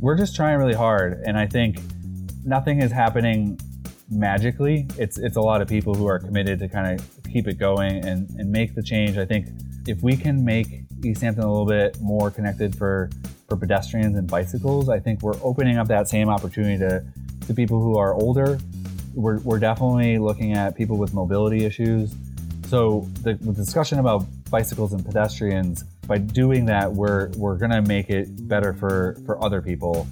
we're just trying really hard, and I think nothing is happening magically. It's it's a lot of people who are committed to kind of keep it going and, and make the change. I think if we can make Easthampton a little bit more connected for for pedestrians and bicycles, I think we're opening up that same opportunity to to people who are older. We're, we're definitely looking at people with mobility issues. So the, the discussion about bicycles and pedestrians, by doing that, we're we're gonna make it better for for other people.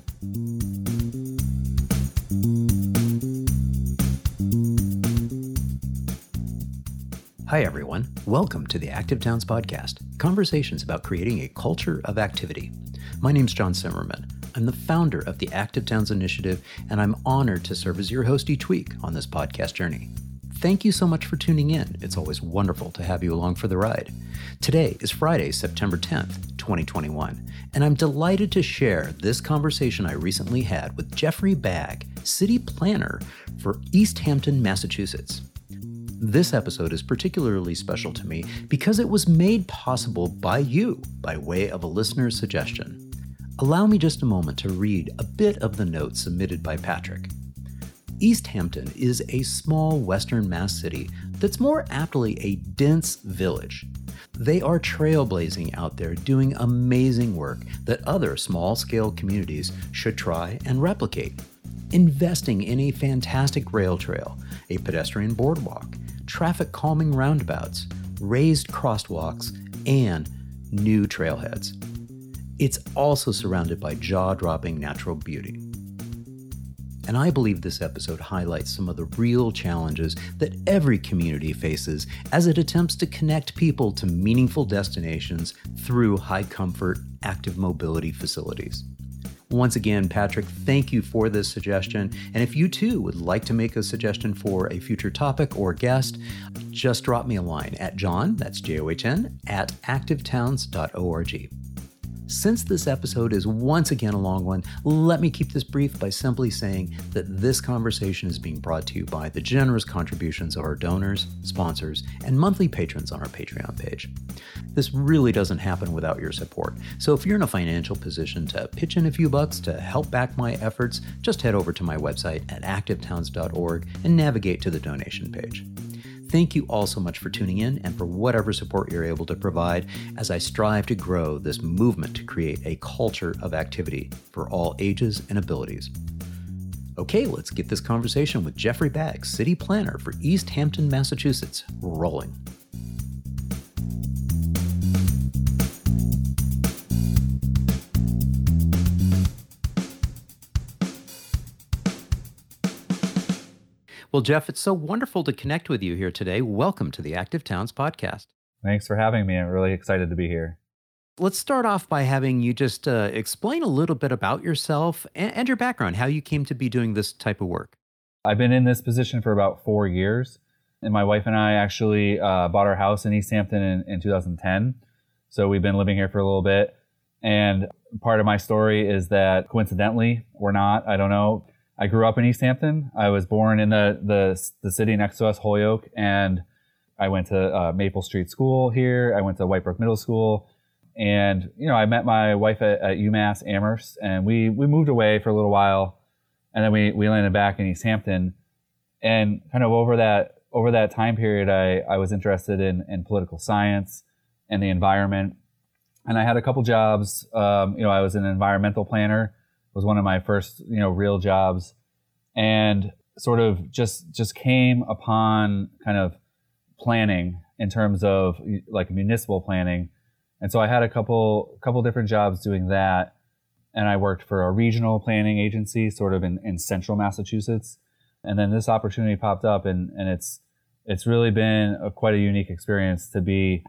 Hi, everyone. Welcome to the Active Towns Podcast conversations about creating a culture of activity. My name's John Zimmerman. I'm the founder of the Active Towns Initiative, and I'm honored to serve as your host each week on this podcast journey. Thank you so much for tuning in. It's always wonderful to have you along for the ride. Today is Friday, September 10th, 2021, and I'm delighted to share this conversation I recently had with Jeffrey Bagg, city planner for Easthampton, Massachusetts. This episode is particularly special to me because it was made possible by you by way of a listener's suggestion. Allow me just a moment to read a bit of the note submitted by Patrick. Easthampton is a small western Mass city that's more aptly a dense village. They are trailblazing out there doing amazing work that other small scale communities should try and replicate. Investing in a fantastic rail trail, a pedestrian boardwalk, traffic calming roundabouts, raised crosswalks, and new trailheads. It's also surrounded by jaw dropping natural beauty. And I believe this episode highlights some of the real challenges that every community faces as it attempts to connect people to meaningful destinations through high comfort, active mobility facilities. Once again, Patrick, thank you for this suggestion. And if you too would like to make a suggestion for a future topic or guest, just drop me a line at john, that's J O H N, at activetowns.org. Since this episode is once again a long one, let me keep this brief by simply saying that this conversation is being brought to you by the generous contributions of our donors, sponsors, and monthly patrons on our Patreon page. This really doesn't happen without your support, so if you're in a financial position to pitch in a few bucks to help back my efforts, just head over to my website at activetowns.org and navigate to the donation page. Thank you all so much for tuning in and for whatever support you're able to provide as I strive to grow this movement to create a culture of activity for all ages and abilities. Okay, let's get this conversation with Jeffrey Baggs, City Planner for Easthampton, Massachusetts, rolling. Well, Jeff, it's so wonderful to connect with you here today. Welcome to the Active Towns podcast. Thanks for having me. I'm really excited to be here. Let's start off by having you just uh, explain a little bit about yourself and, and, your background, how you came to be doing this type of work. I've been in this position for about four years, and my wife and I actually uh, bought our house in Easthampton in, in 2010. So we've been living here for a little bit. And part of my story is that coincidentally, we're not, I don't know, I grew up in Easthampton. I was born in the the, the city next to us, Holyoke, and I went to uh, Maple Street School here. I went to White Brook Middle School, and you know I met my wife at, at UMass Amherst, and we we moved away for a little while, and then we we landed back in Easthampton, and kind of over that over that time period, I I was interested in in political science and the environment, and I had a couple jobs. Um, you know, I was an environmental planner was one of my first you know real jobs. And sort of just just came upon kind of planning in terms of like municipal planning. And so i had a couple couple different jobs doing that. And i worked for a regional planning agency sort of in, in central massachusetts. And then this opportunity popped up and and it's it's really been a, quite a unique experience to be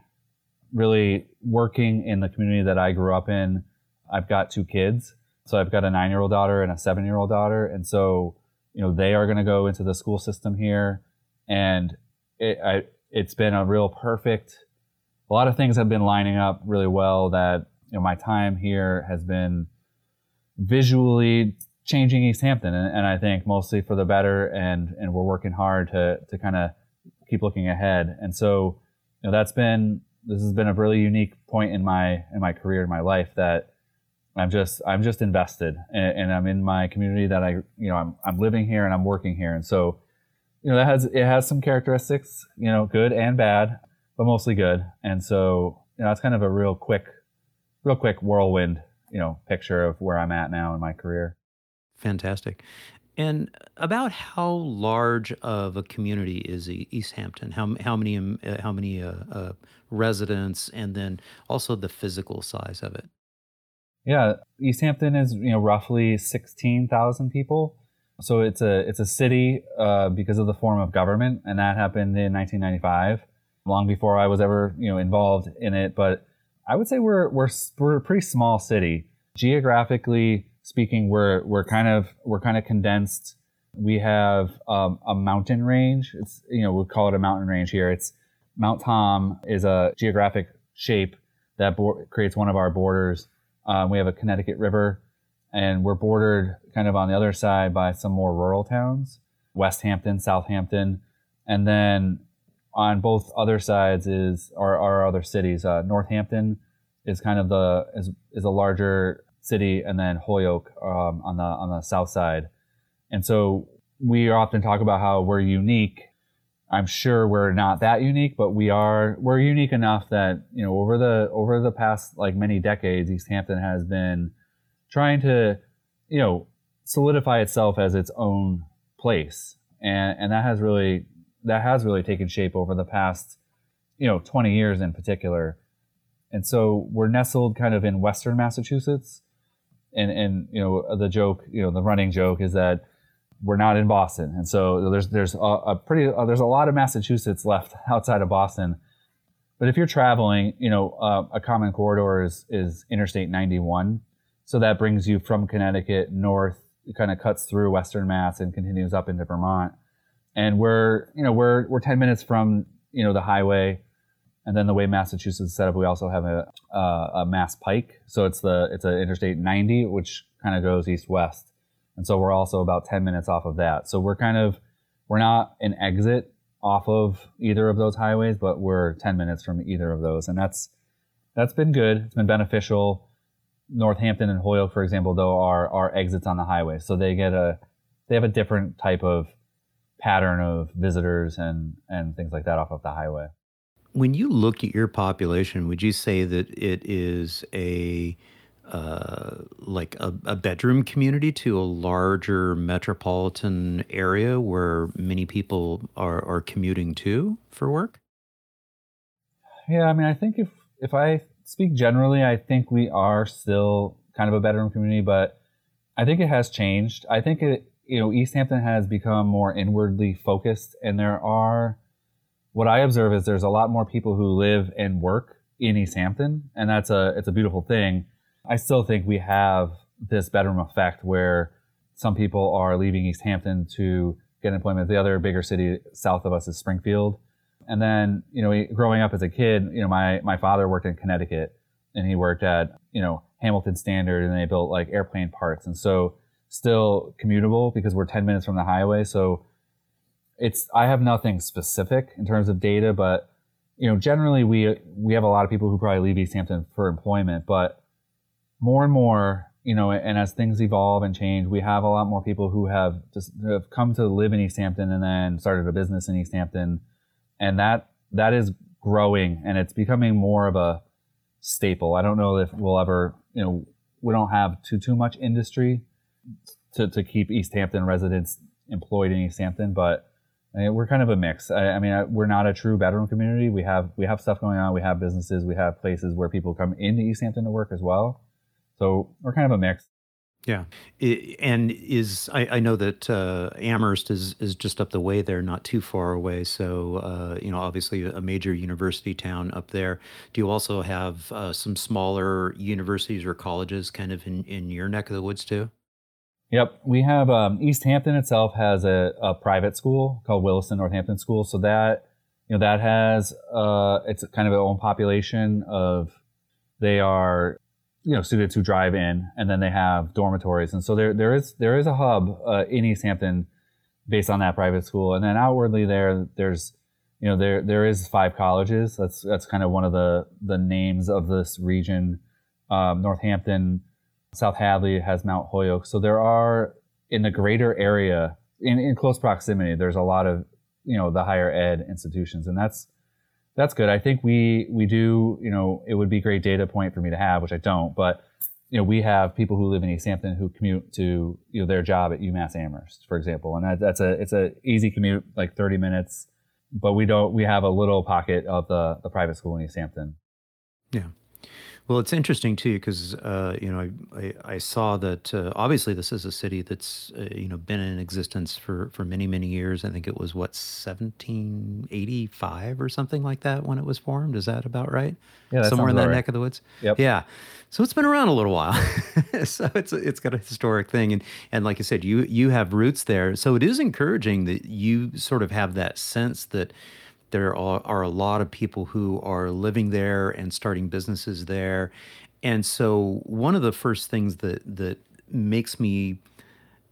really working in the community that i grew up in. I've got two kids so I've got a nine year old daughter and a seven year old daughter. And so, you know, they are going to go into the school system here. And it, I, it's been a real perfect, a lot of things have been lining up really well that, you know, my time here has been visually changing Easthampton. And, and I think mostly for the better. And, and we're working hard to, to kind of keep looking ahead. And so, you know, that's been, this has been a really unique point in my, in my career, in my life that, I'm just I'm just invested, and, and, I'm in my community that I you know I'm I'm living here and I'm working here, and so you know that has it has some characteristics, you know, good and bad, but mostly good, and so you know it's kind of a real quick, real quick whirlwind, you know, picture of where I'm at now in my career. Fantastic. And about how large of a community is Easthampton? How how many uh, how many uh, uh, residents, and then also the physical size of it? Yeah, Easthampton is you know roughly sixteen thousand people. So it's a it's a city uh, because of the form of government, and that happened in 1995, long before I was ever you know involved in it. But I would say we're we're we're a pretty small city geographically speaking. We're we're kind of we're kind of condensed. We have um, a mountain range. It's you know we call it a mountain range here. It's Mount Tom is a geographic shape that bo- creates one of our borders um, we have a Connecticut River, and we're bordered kind of on the other side by some more rural towns, Westhampton, Southampton, and then on both other sides is our, our other cities. Uh, Northampton is kind of the is, is a larger city, and then Holyoke um, on the on the south side. And so we often talk about how we're unique I'm sure we're not that unique, but we are we're unique enough that you know over the over the past like many decades, Easthampton has been trying to you know solidify itself as its own place, and and that has really that has really taken shape over the past you know 20 years in particular, and so we're nestled kind of in Western Massachusetts, and and you know the joke you know the running joke is that we're not in Boston, and so there's there's a, a pretty uh, there's a lot of Massachusetts left outside of Boston. But if you're traveling, you know, uh, a common corridor is is Interstate 91, so that brings you from Connecticut north, it kind of cuts through Western Mass and continues up into Vermont. And we're you know we're we're 10 minutes from you know the highway, and then the way Massachusetts is set up, we also have a a Mass Pike, so it's the it's a Interstate 90, which kind of goes east west. And so we're also about 10 minutes off of that. So we're kind of, we're not an exit off of either of those highways, but we're 10 minutes from either of those. And that's, that's been good. It's been beneficial. Northampton and Holyoke, for example, though, are, are exits on the highway. So they get a, they have a different type of pattern of visitors and, and things like that off of the highway. When you look at your population, would you say that it is a uh, like a, a, bedroom community to a larger metropolitan area where many people are, are commuting to for work? Yeah, I mean, I think if if I speak generally, I think we are still kind of a bedroom community, but I think it has changed. I think it, you know, Easthampton has become more inwardly focused, and there are what I observe is there's a lot more people who live and work in Easthampton, and that's a it's a beautiful thing I still think we have this bedroom effect where some people are leaving Easthampton to get employment. The other bigger city south of us is Springfield. And then, you know, growing up as a kid, you know, my, my father worked in Connecticut and he worked at, you know, Hamilton Standard and they built like airplane parts. And so still commutable because we're 10 minutes from the highway. So it's, I have nothing specific in terms of data, but, you know, generally we, we have a lot of people who probably leave Easthampton for employment, but more and more, you know, and as things evolve and change, we have a lot more people who have just have come to live in Easthampton and then started a business in Easthampton, and that that is growing and it's becoming more of a staple. I don't know if we'll ever, you know, we don't have too too much industry to to keep Easthampton residents employed in Easthampton, but I mean, we're kind of a mix. I, I mean, I, we're not a true bedroom community. We have we have stuff going on. We have businesses. We have places where people come into Easthampton to work as well so we're kind of a mix. Yeah, and is I, I know that uh, Amherst is is just up the way there, not too far away. So uh, you know, obviously a major university town up there. Do you also have uh, some smaller universities or colleges kind of in in your neck of the woods too? Yep, we have um, Easthampton itself has a, a private school called Williston Northampton School. So that you know that has uh, it's kind of its own population of they are you know students who drive in, and then they have dormitories, and so there there is there is a hub uh, in Easthampton based on that private school, and then outwardly there there's you know there there is five colleges. That's that's kind of one of the the names of this region. Um, Northampton South Hadley has Mount Holyoke. So there are in the greater area, in, in close proximity, there's a lot of you know the higher ed institutions, and that's that's good. I think we we do you know it would be a great data point for me to have, which I don't, but you know we have people who live in Easthampton who commute to you know their job at UMass Amherst, for example, and that, that's a it's a easy commute, like 30 minutes. But we don't we have a little pocket of the the private school in Easthampton. Yeah. Well, it's interesting too because uh, you know I, I, I saw that uh, obviously this is a city that's uh, you know been in existence for for many many years. I think it was what 1785 or something like that when it was formed. Is that about right? Yeah, somewhere in that right. neck of the woods. Yep. Yeah. So it's been around a little while. so it's it's got a historic thing, and and like I said, you you have roots there. So it is encouraging that you sort of have that sense that there are, are a lot of people who are living there and starting businesses there. And so one of the first things that that makes me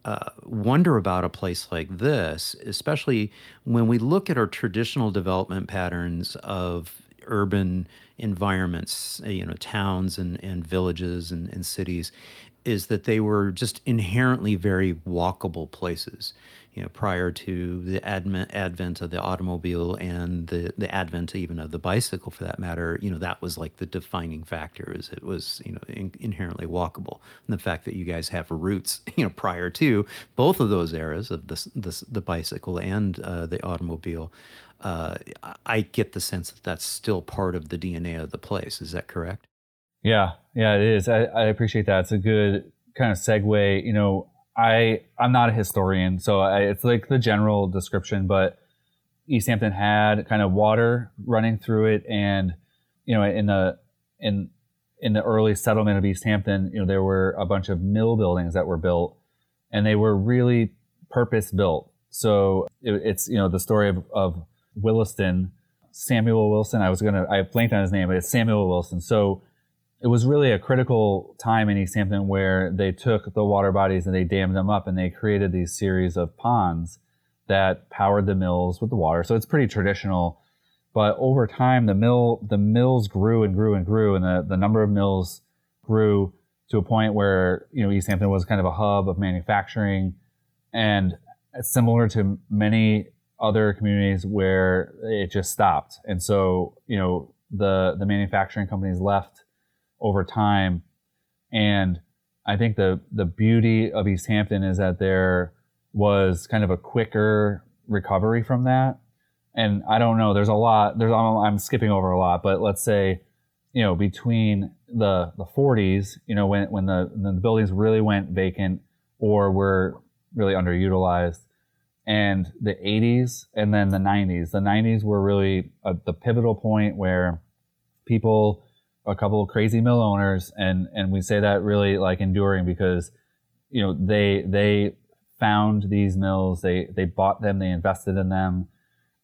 uh, wonder about a place like this, especially when we look at our traditional development patterns of urban environments, you know, towns and, and villages and, and cities, is that they were just inherently very walkable places you know, prior to the advent, advent of the automobile and the, the advent even of the bicycle for that matter, you know, that was like the defining factor is it was, you know, in, inherently walkable. And the fact that you guys have roots, you know, prior to both of those eras of the, the, the bicycle and uh, the automobile, uh, I get the sense that that's still part of the DNA of the place. Is that correct? Yeah, yeah, it is. I, I appreciate that. It's a good kind of segue. You know, I I'm not a historian, so I, it's like the general description. But Easthampton had kind of water running through it, and you know, in the in in the early settlement of Easthampton, you know, there were a bunch of mill buildings that were built, and they were really purpose built. So it, it's you know the story of, of Williston, Samuel Wilson. I was gonna I blanked on his name, but it's Samuel Wilson. So it was really a critical time in Easthampton where they took the water bodies and they dammed them up and they created these series of ponds that powered the mills with the water. So it's pretty traditional. But over time, the mill, the mills grew and grew and grew, and the, the number of mills grew to a point where you know Easthampton was kind of a hub of manufacturing, and similar to many other communities where it just stopped. And so you know the the manufacturing companies left over time. And I think the the beauty of Easthampton is that there was kind of a quicker recovery from that. And I don't know, there's a lot, there's I'm skipping over a lot, but let's say, you know, between the the 40s, you know, when when the when the buildings really went vacant or were really underutilized, and the 80s and then the 90s. The 90s were really a, the pivotal point where people a couple of crazy mill owners, and and we say that really like enduring because you know they they found these mills, they they bought them, they invested in them,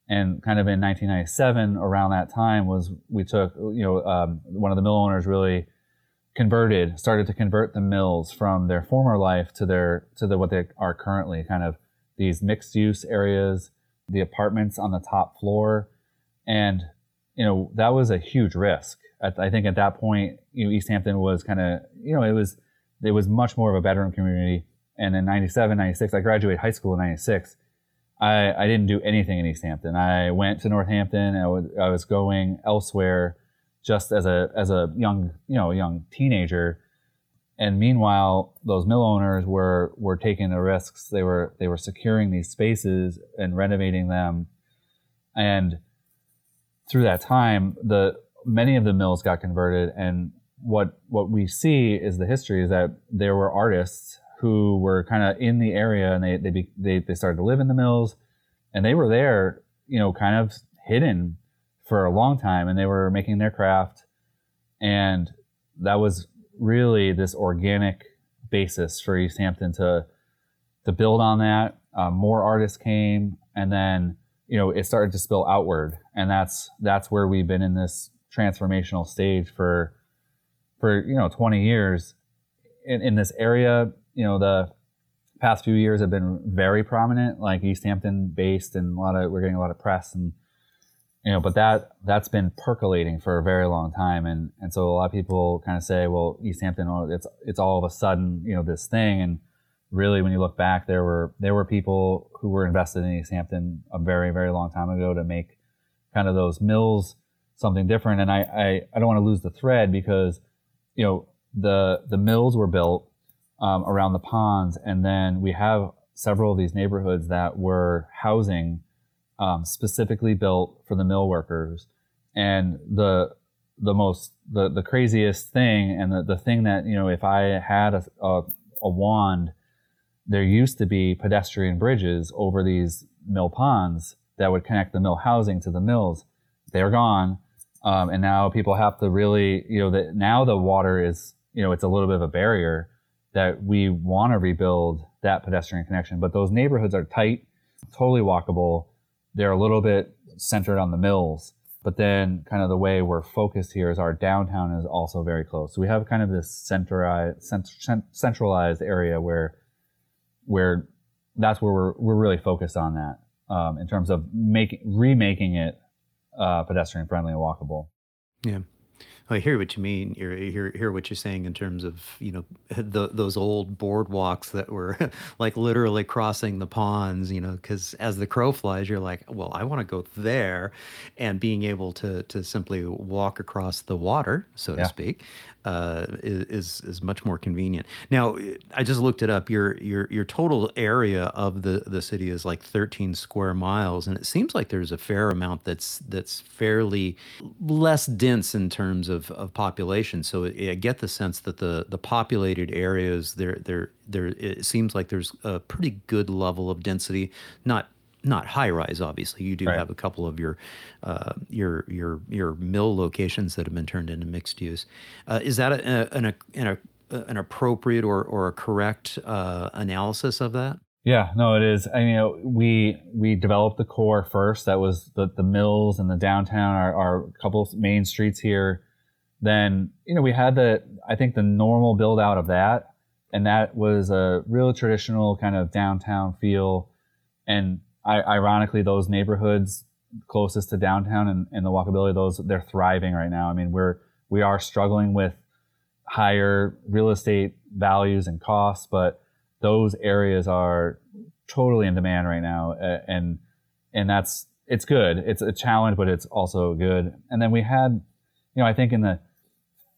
and kind of in 1997 around that time was we took you know um, one of the mill owners really converted started to convert the mills from their former life to their to the what they are currently kind of these mixed use areas the apartments on the top floor. And you know that was a huge risk at, I think at that point, you know, Easthampton was kind of, you know, it was, it was much more of a bedroom community. And in 97, 96, I graduated high school in 96. I, I didn't do anything in Easthampton. I went to Northampton. I was, I was going elsewhere just as a, as a young, you know, young teenager. And meanwhile, those mill owners were, were taking the risks. They were, they were securing these spaces and renovating them. And through that time, the, many of the mills got converted and what what we see is the history is that there were artists who were kind of in the area and they they, they they started to live in the mills and they were there you know kind of hidden for a long time and they were making their craft and that was really this organic basis for Easthampton to to build on that. Uh, more artists came and then you know it started to spill outward and that's that's where we've been in this transformational stage for for you know 20 years. In, in this area you know the past few years have been very prominent like easthampton based and a lot of we're getting a lot of press and you know, but that that's been percolating for a very long time, and and so a lot of people kind of say, well, Easthampton, oh, it's it's all of a sudden, you know, this thing, and really, when you look back, there were there were people who were invested in Easthampton a very very long time ago to make kind of those mills something different, and I I, I don't want to lose the thread because you know the the mills were built um, around the ponds, and then we have several of these neighborhoods that were housing um, specifically built for the mill workers. And the the most the, the craziest thing and the, the thing that you know if I had a, a, a wand, there used to be pedestrian bridges over these mill ponds that would connect the mill housing to the mills. They're gone. Um, and now people have to really, you know, that now the water is, you know, it's a little bit of a barrier that we want to rebuild that pedestrian connection. But those neighborhoods are tight, totally walkable they're a little bit centered on the mills. But then, kind of the way we're focused here is our downtown is also very close. So we have kind of this centralized, centralized area where, where that's where we're we're really focused on that um, in terms of making remaking it uh, pedestrian friendly and walkable. Yeah. I hear what you mean. You hear hear what you're saying in terms of you know the, those old boardwalks that were like literally crossing the ponds. You know, because as the crow flies, you're like, well, I want to go there, and being able to to simply walk across the water, so yeah. to speak, uh, is is much more convenient. Now, I just looked it up. Your your your total area of the the city is like 13 square miles, and it seems like there's a fair amount that's that's fairly less dense in terms of, of population. So I get the sense that the the populated areas there there there it seems like there's a pretty good level of density, not not high rise, obviously. You do right. have a couple of your uh, your your your mill locations that have been turned into mixed use. Uh, is that a, a, an, a, an appropriate or or a correct uh, analysis of that? Yeah, no, it is. I mean, we we developed the core first. That was the the mills and the downtown, our, our couple main streets here. Then you know we had the I think the normal build out of that, and that was a real traditional kind of downtown feel. And I, ironically, those neighborhoods closest to downtown and, and the walkability, those they're thriving right now. I mean, we're we are struggling with higher real estate values and costs, but those areas are totally in demand right now, and and that's it's good. It's a challenge, but it's also good. And then we had, you know, I think in the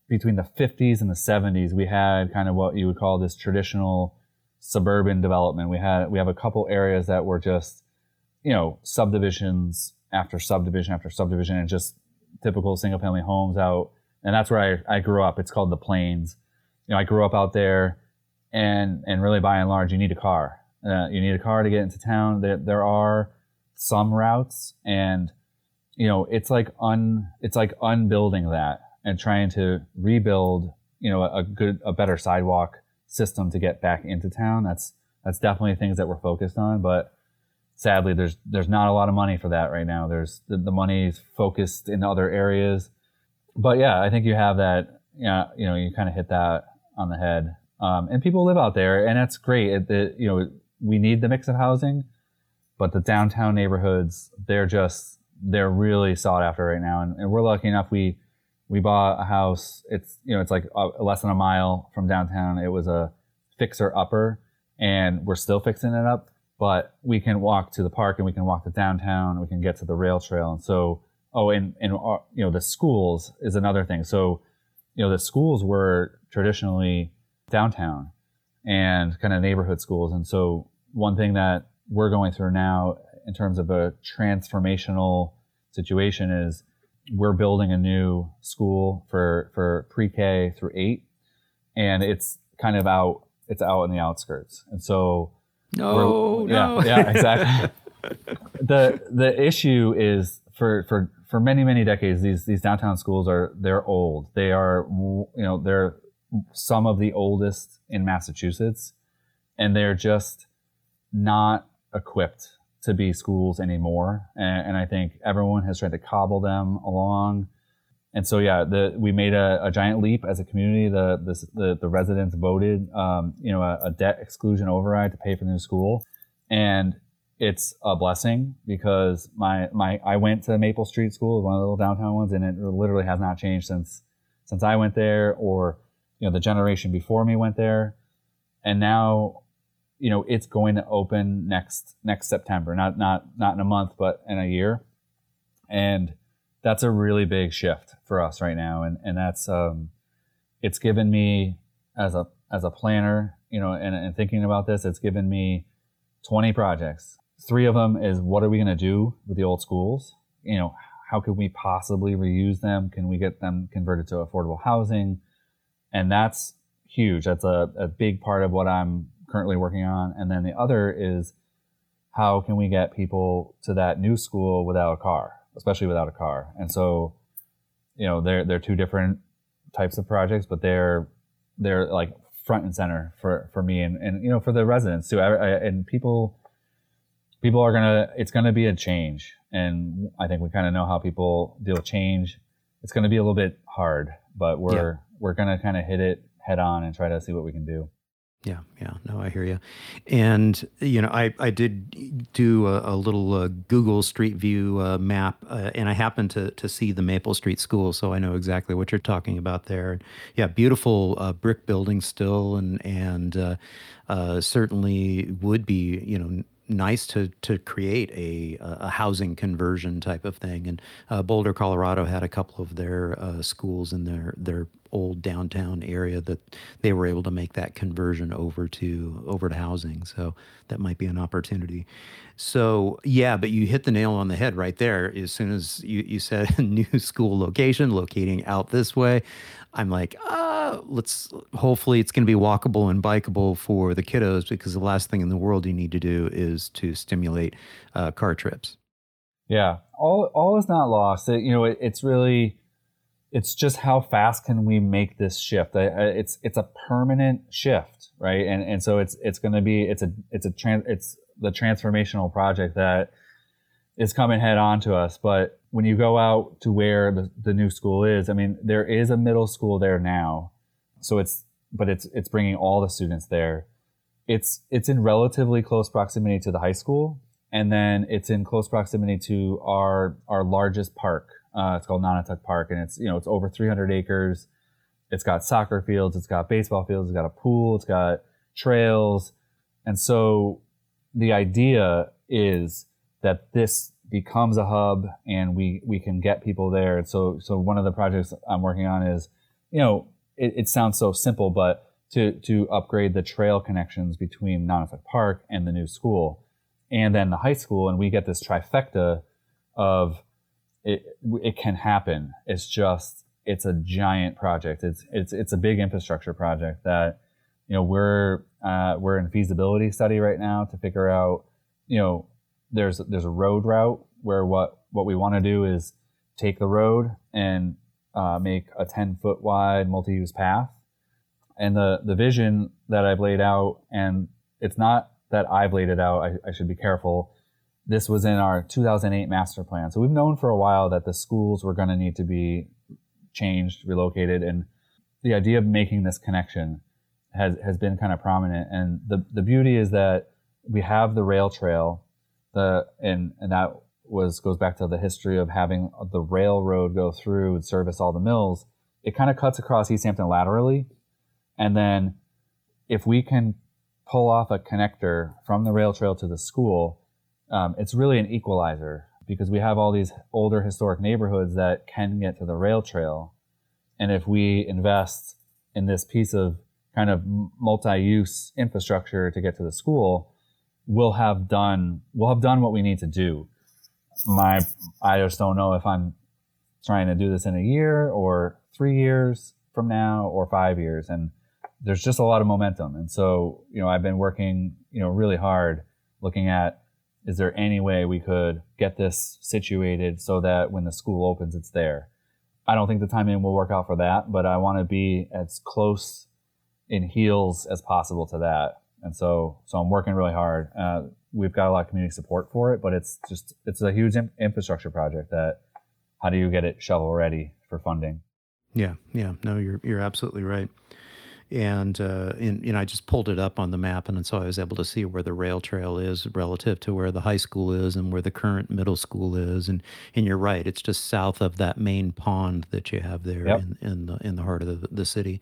between the 50s and the 70s, we had kind of what you would call this traditional suburban development. We had we have a couple areas that were just you know, subdivisions after subdivision after subdivision and just typical single family homes out. And that's where I, I grew up. It's called the Plains. You know, I grew up out there and, and really by and large, you need a car. Uh, you need a car to get into town. There, there are some routes and, you know, it's like un, it's like unbuilding that and trying to rebuild, you know, a, a good, a better sidewalk system to get back into town. That's, that's definitely things that we're focused on, but sadly, there's there's not a lot of money for that right now. There's the, the money is focused in other areas, but yeah, I think you have that. Yeah, you know, you kind of hit that on the head. Um, and people live out there, and that's great. It, it, you know, we need the mix of housing, but the downtown neighborhoods, they're just they're really sought after right now. And, and we're lucky enough we we bought a house. It's you know it's like a, less than a mile from downtown. It was a fixer upper, and we're still fixing it up but we can walk to the park and we can walk to downtown. We can get to the rail trail. And so, oh, and, and, uh, you know, the schools is another thing. So, you know, the schools were traditionally downtown and kind of neighborhood schools. And so one thing that we're going through now in terms of a transformational situation is we're building a new school for, for pre-K through eight. And it's kind of out, it's out in the outskirts. And so, no, no. Yeah, yeah, exactly. the the issue is for for for many many decades these these downtown schools are they're old. They are you know they're some of the oldest in Massachusetts, and they're just not equipped to be schools anymore. And, and I think everyone has tried to cobble them along and so yeah, the, we made a, a, giant leap as a community. The the, the residents voted, um, you know, a, a, debt exclusion override to pay for the new school, and it's a blessing because my my I went to Maple Street School, one of the little downtown ones, and it literally has not changed since since I went there, or you know the generation before me went there, and now you know it's going to open next next September, not not not in a month, but in a year, and that's a really big shift for us right now, and and that's um, it's given me as a as a planner, you know, and, and thinking about this, it's given me 20 projects Three of them is what are we going to do with the old schools? You know, how could we possibly reuse them? Can we get them converted to affordable housing? And that's huge. That's a, a big part of what I'm currently working on. And then the other is how can we get people to that new school without a car, especially without a car? And so, you know, they're they're two different types of projects, but they're they're like front and center for for me and and you know for the residents too. I, I, and people people are gonna it's gonna be a change and i think we kind of know how people deal with change it's gonna be a little bit hard but we're yeah. we're gonna kind of hit it head on and try to see what we can do yeah, yeah, no, I hear you. And you know, I I did do a, a little uh, Google Street View uh, map, uh, and I happened to to see the Maple Street School, so I know exactly what you're talking about there. Yeah, beautiful uh, brick building still, and and uh, uh, certainly would be you know nice to to create a a housing conversion type of thing. And uh, Boulder, Colorado, had a couple of their uh, schools in their their old downtown area that they were able to make that conversion over to over to housing. So that might be an opportunity. So yeah, but you hit the nail on the head right there. As soon as you you said new school location, locating out this way, I'm like, uh, let's hopefully it's going to be walkable and bikeable for the kiddos because the last thing in the world you need to do is to stimulate uh, car trips. Yeah, all all is not lost. It, you know, it, it's really it's just how fast can we make this shift? It's it's a permanent shift, right? And and so it's it's going to be it's a it's a trans it's the transformational project that is coming head on to us. But when you go out to where the, the new school is, I mean, there is a middle school there now. So it's, but it's, it's bringing all the students there. It's, it's in relatively close proximity to the high school. And then it's in close proximity to our, our largest park. Uh, it's called Nonotuck Park and it's, you know, it's over 300 acres. It's got soccer fields. It's got baseball fields. It's got a pool. It's got trails. And so the idea is that this becomes a hub and we we can get people there. And so so one of the projects I'm working on is, you know, it, it sounds so simple, but to to upgrade the trail connections between Nonotuck Park and the new school, and then the high school, and we get this trifecta of it. It can happen. It's just it's a giant project. It's it's it's a big infrastructure project that you know we're uh, we're in feasibility study right now to figure out you know there's there's a road route where what what we want to do is take the road and uh, make a 10 foot wide multi-use path and the the vision that i've laid out and it's not that i've laid it out I, I should be careful this was in our 2008 master plan. So we've known for a while that the schools were going to need to be changed relocated and the idea of making this connection has, has been kind of prominent. And the, the beauty is that we have the rail trail the and and that was goes back to the history of having the railroad go through and service all the mills. It kind of cuts across Easthampton laterally, and then if we can pull off a connector from the rail trail to the school, um, it's really an equalizer because we have all these older historic neighborhoods that can get to the rail trail, and if we invest in this piece of kind of multi-use infrastructure to get to the school, we'll have done we'll have done what we need to do. My I just don't know if I'm trying to do this in a year or three years from now or five years. And there's just a lot of momentum. And so, you know, I've been working, you know, really hard looking at is there any way we could get this situated so that when the school opens, it's there? I don't think the timing will work out for that, but I want to be as close in heels as possible to that. And so, so I'm working really hard. Uh, we've got a lot of community support for it, but it's just, it's a huge in- infrastructure project that how do you get it shovel ready for funding? Yeah. Yeah. No, you're, you're absolutely right. And, uh, and you know I just pulled it up on the map, and so I was able to see where the rail trail is relative to where the high school is and where the current middle school is. And and you're right, it's just south of that main pond that you have there Yep. in, in the in the heart of the, the city.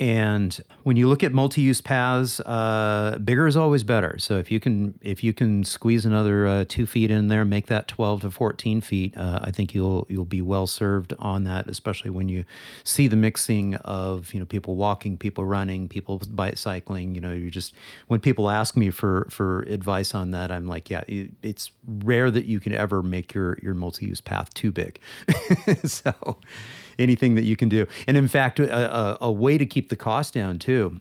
And when you look at multi-use paths, uh, bigger is always better. So if you can if you can squeeze another uh, two feet in there, make that 12 to 14 feet, uh, I think you'll you'll be well served on that. Especially when you see the mixing of you know people walking, people running, people bicycling. You know, you just when people ask me for for advice on that, I'm like, yeah, it, it's rare that you can ever make your your multi-use path too big. so anything that you can do. And in fact, a, a, a way to keep the cost down too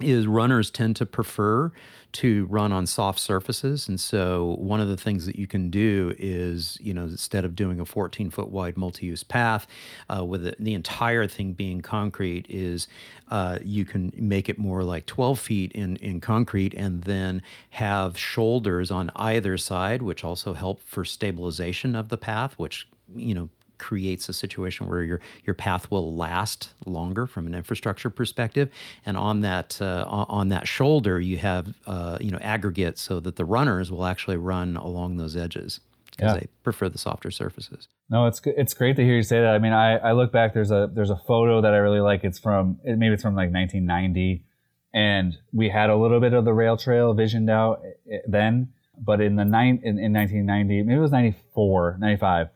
is runners tend to prefer to run on soft surfaces and so one of the things that you can do is you know instead of doing a 14 foot wide multi-use path uh, with the, the entire thing being concrete is uh, you can make it more like 12 feet in, in concrete and then have shoulders on either side which also help for stabilization of the path which you know creates a situation where your your path will last longer from an infrastructure perspective and on that uh, on that shoulder you have uh, you know aggregate so that the runners will actually run along those edges because Yeah. they prefer the softer surfaces No, it's it's great to hear you say that. I mean, I, I look back. There's a there's a photo that I really like. It's from maybe it's from like 1990, and we had a little bit of the rail trail visioned out eh, then. But in the nine in, in 1990, maybe it was 94, 95.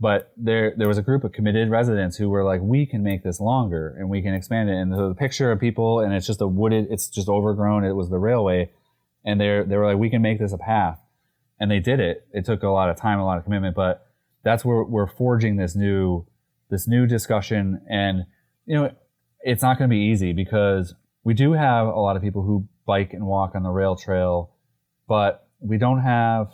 But there there was a group of committed residents who were like, we can make this longer and we can expand it. And the, the picture of people, and it's just a wooded, it's just overgrown. It was the railway, and they they were like, we can make this a path, and they did it. It took a lot of time, a lot of commitment, but that's where we're forging this new this new discussion and you know it's not going to be easy because we do have a lot of people who bike and walk on the rail trail but we don't have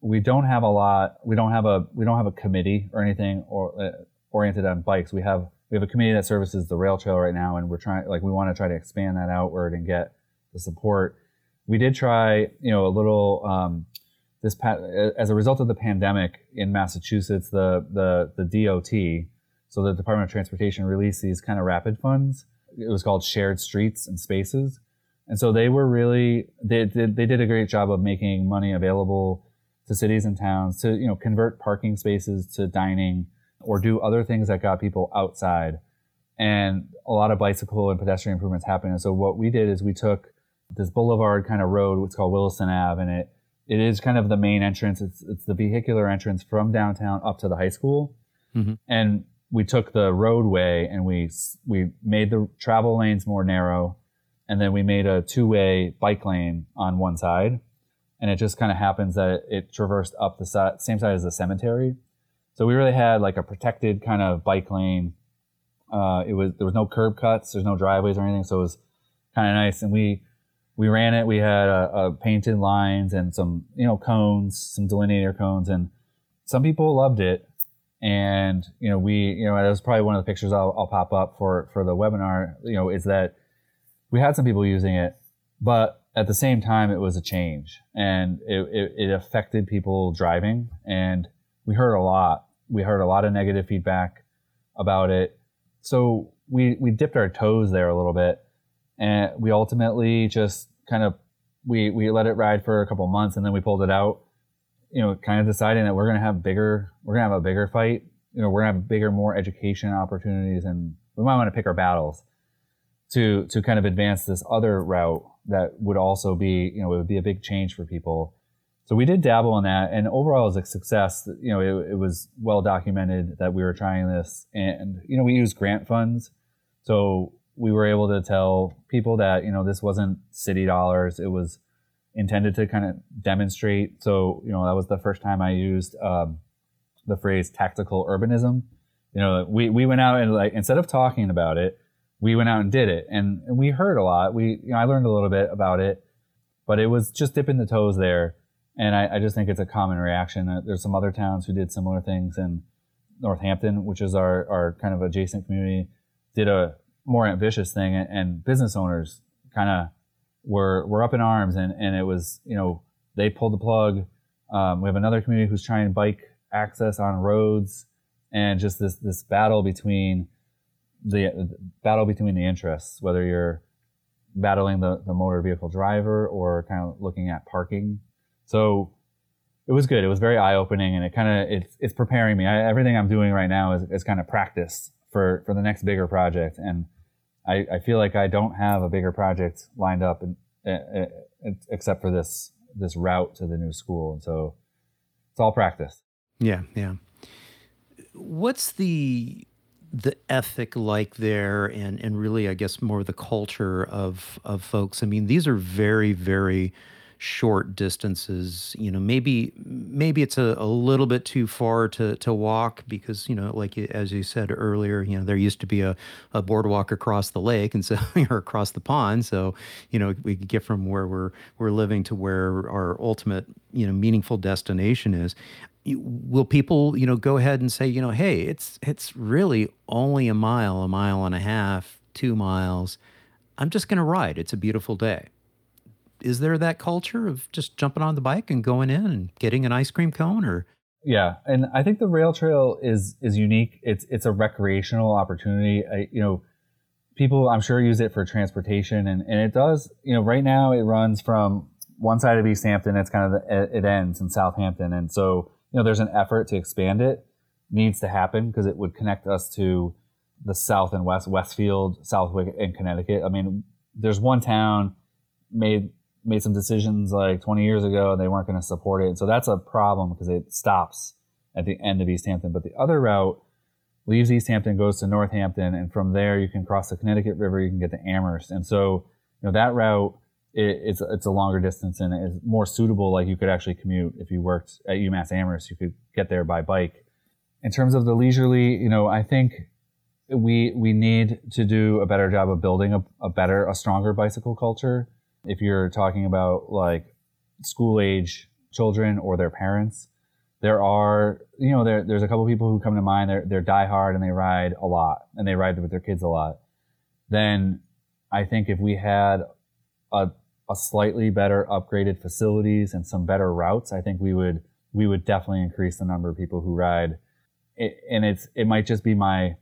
we don't have a lot we don't have a we don't have a committee or anything or uh, oriented on bikes. We have we have a committee that services the rail trail right now and we're trying like we want to try to expand that outward and get the support. We did try you know a little um, this as a result of the pandemic in Massachusetts, the the the DOT, so the Department of Transportation released these kind of rapid funds. It was called Shared Streets and Spaces, and so they were really they did they did a great job of making money available to cities and towns to you know convert parking spaces to dining or do other things that got people outside, and a lot of bicycle and pedestrian improvements happened. And so what we did is we took this boulevard kind of road, what's called Williston Ave, and it it is kind of the main entrance. It's it's the vehicular entrance from downtown up to the high school, Mhm. and we took the roadway and we we made the travel lanes more narrow, and then we made a two way bike lane on one side, and it just kind of happens that it, traversed up the same side as the cemetery, so we really had like a protected kind of bike lane. Uh, it was there was no curb cuts, there's no driveways or anything, so it was kind of nice, and we we ran it. We had painted lines and some, you know, cones, some delineator cones, and some people loved it. And you know, we, you know, that was probably one of the pictures I'll, I'll pop up for for the webinar. You know, is that we had some people using it, but at the same time, it was a change, and it, it, it affected people driving, and we heard a lot. We heard a lot of negative feedback about it. So we we dipped our toes there a little bit and we ultimately just kind of we we let it ride for a couple months and then we pulled it out you know kind of deciding that we're going to have bigger we're going to have a bigger fight you know we're going to have bigger more education opportunities and we might want to pick our battles to to kind of advance this other route that would also be you know it would be a big change for people. So we did dabble in that and overall it was a success. You know it, it was well documented that we were trying this and you know we used grant funds. So we were able to tell people that you know this wasn't city dollars. It was intended to kind of demonstrate. So you know that was the first time i used um, the phrase tactical urbanism. You know we, we went out and like instead of talking about it we went out and did it and, and we heard a lot. We you know i learned a little bit about it but it was just dipping the toes there and i, I just think it's a common reaction. Uh, there's some other towns who did similar things and northampton which is our, our kind of adjacent community did a more ambitious thing and, and business owners kind of were were up in arms and, and it was you know they pulled the plug. Um, we have another community who's trying bike access on roads and just this this battle between the, the battle between the interests, whether you're battling the, the motor vehicle driver or kind of looking at parking. So it was good. It was very eye opening, and it kind of it's it's preparing me. I, everything I'm doing right now is, is kind of practice for for the next bigger project, and I, I feel like I don't have a bigger project lined up, and uh, uh, except for this this route to the new school, and so it's all practice. Yeah, yeah. What's the the ethic like there and and really I guess more the culture of of folks. I mean, these are very very short distances you know maybe maybe it's a, a little bit too far to to walk because you know like as you said earlier you know there used to be a, a boardwalk across the lake and so or across the pond so you know we could get from where we're we're living to where our ultimate you know meaningful destination is will people you know go ahead and say you know hey it's it's really only a mile a mile and a half two miles. I'm just going to ride. It's a beautiful day. Is there that culture of just jumping on the bike and going in and getting an ice cream cone or? Yeah and i think the rail trail is is unique. It's it's a recreational opportunity. I, you know people i'm sure use it for transportation and and it does you know right now it runs from one side of easthampton it's kind of the, it ends in southampton and so you know, there's an effort to expand it needs to happen because it would connect us to the south and west, Westfield, Southwick, and Connecticut. I mean, there's one town made made some decisions like 20 years ago and they weren't going to support it. And so that's a problem because it stops at the end of Easthampton. But the other route leaves Easthampton, goes to Northampton, and from there you can cross the Connecticut River, you can get to Amherst. And so, you know, that route it, it's it's a longer distance and it's more suitable. Like you could actually commute if you worked at UMass Amherst, you could get there by bike. In terms of the leisurely, you know, I think we we need to do a better job of building a, a better, a stronger bicycle culture. If you're talking about like school age children or their parents, there are you know there there's a couple people who come to mind. They're they're diehard and they ride a lot and they ride with their kids a lot. Then I think if we had a a slightly better upgraded facilities and some better routes, I think we would we would definitely increase the number of people who ride. It, and it's it might just be my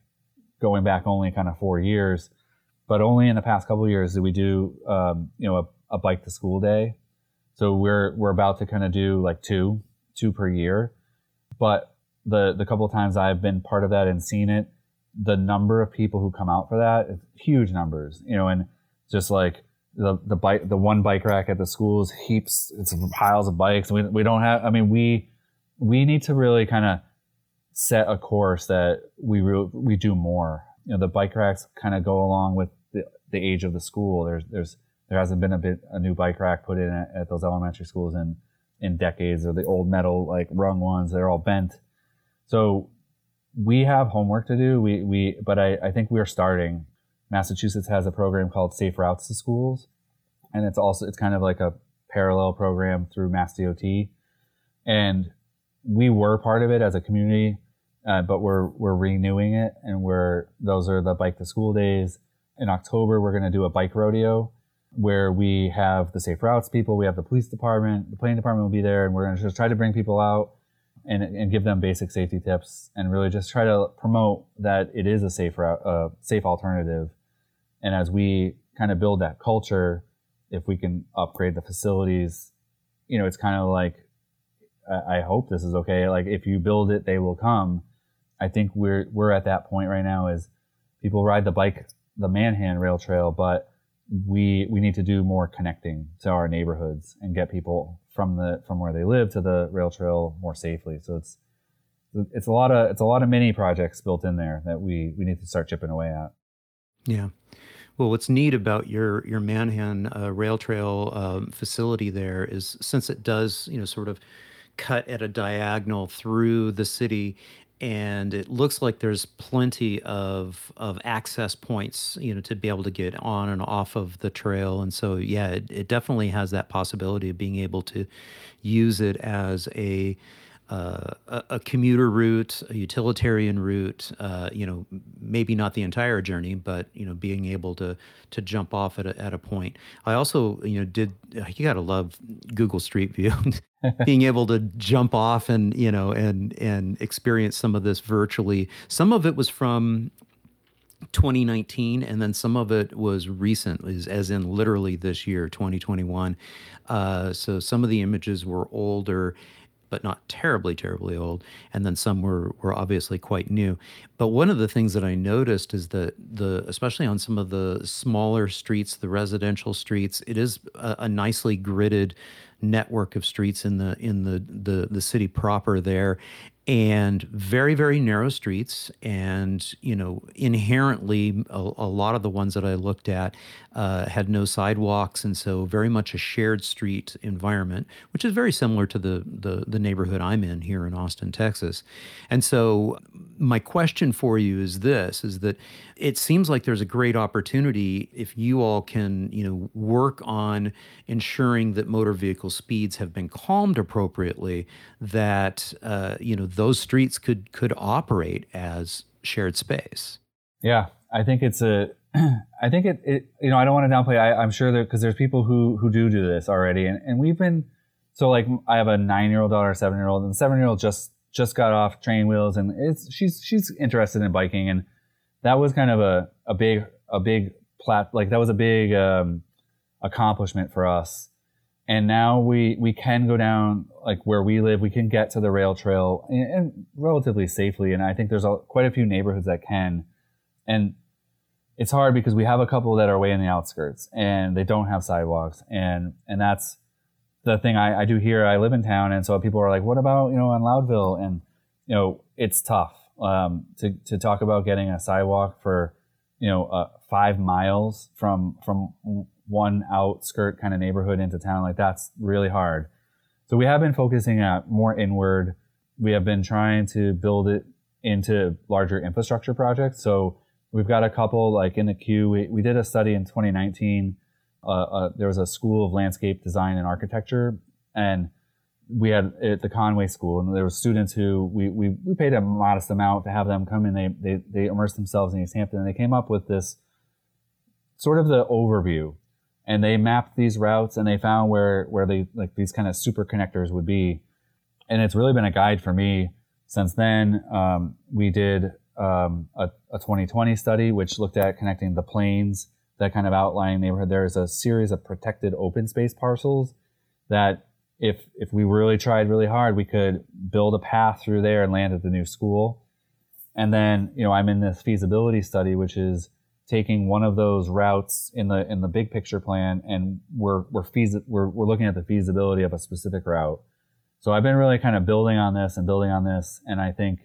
going back only kind of four years, but only in the past couple years did we do um, you know a, a bike to school day. So we're we're about to kind of do like two two per year, but the the couple of times I've been part of that and seen it, the number of people who come out for that huge numbers. You know, and just like the the bike the one bike rack at the schools heaps it's piles of bikes. We, we don't have i mean we we need to really kind of set a course that we re- we do more. You know the bike racks kind of go along with the, the age of the school. There's there's there hasn't been a bit a new bike rack put in at, at those elementary schools in in decades or the old metal like rung ones they're all bent. So we have homework to do. We we but i i think we're starting Massachusetts has a program called Safe Routes to Schools, and it's also it's kind of like a parallel program through Mass DOT, and we were part of it as a community, uh, but we're we're renewing it, and we're those are the bike to school days. In October, we're going to do a bike rodeo where we have the safe routes people, we have the police department, the planning department will be there, and we're going to just try to bring people out and, and give them basic safety tips and really just try to promote that it is a safe route, uh, safe alternative and as we kind of build that culture, if we can upgrade the facilities, you know, it's kind of like, I hope this is okay. Like if you build it, they will come. I think we're, we're at that point right now is people ride the bike, the Manhan rail trail, but we, we need to do more connecting to our neighborhoods and get people from the, from where they live to the rail trail more safely. So it's, it's a lot of, it's a lot of mini projects built in there that we, we need to start chipping away at. Yeah. Well, what's neat about your your Manhan uh, Rail Trail um, facility there is since it does, you know, sort of cut at a diagonal through the city, and it looks like there's plenty of of access points, you know, to be able to get on and off of the trail. And so, yeah, it, it definitely has that possibility of being able to use it as a uh, a, commuter route, a utilitarian route. Uh, you know, maybe not the entire journey, but you know, being able to to jump off at a, at a point. I also, you know, did you got to love Google Street View, being able to jump off and you know and and experience some of this virtually. Some of it was from 2019, and then some of it was recent, is as in literally this year, 2021. Uh, so some of the images were older, but not terribly, terribly old, and then some were were obviously quite new. But one of the things that I noticed is that the, especially on some of the smaller streets, the residential streets, it is a, a nicely gridded network of streets in the in the the, the city proper there and very very narrow streets and you know inherently a, a lot of the ones that i looked at uh, had no sidewalks and so very much a shared street environment which is very similar to the, the the neighborhood i'm in here in austin texas. And so my question for you is this is that it seems like there's a great opportunity if you all can you know work on ensuring that motor vehicle speeds have been calmed appropriately that uh, you know those streets could could operate as shared space. Yeah i think it's a i think it, it you know i don't want to downplay I, i'm sure that because there's people who who do do this already and, and we've been so like i have a nine year old daughter seven year old and the seven year old just just got off train wheels and it's she's she's interested in biking and that was kind of a, a big a big plat like that was a big um, accomplishment for us. And now we we can go down like where we live we can get to the rail trail and, and relatively safely and i think there's a, quite a few neighborhoods that can. And it's hard because we have a couple that are way in the outskirts and they don't have sidewalks and and that's the thing I, I do here. I live in town, and so people are like, "What about you know in Loudville?" And you know, it's tough um, to to talk about getting a sidewalk for you know uh, five miles from from one outskirt kind of neighborhood into town. Like that's really hard. So we have been focusing at more inward. We have been trying to build it into larger infrastructure projects. So we've got a couple like in the queue. We, we did a study in 2019 uh, uh, there was a school of landscape design and architecture, and we had at the Conway School, and there were students who we, we, we paid a modest amount to have them come in. They, they, they immersed themselves in Easthampton, and they came up with this sort of the overview. And they mapped these routes, and they found where, where they, like these kind of super connectors would be. And it's really been a guide for me since then. Um, we did um, a, a 2020 study, which looked at connecting the plains that kind of outlying neighborhood, there is a series of protected open space parcels that if if we really tried really hard, we could build a path through there and land at the new school. And then, you know, I'm in this feasibility study, which is taking one of those routes in the in the big picture plan, and we're we're feasi- we're we're looking at the feasibility of a specific route. So I've been really kind of building on this and building on this, and I think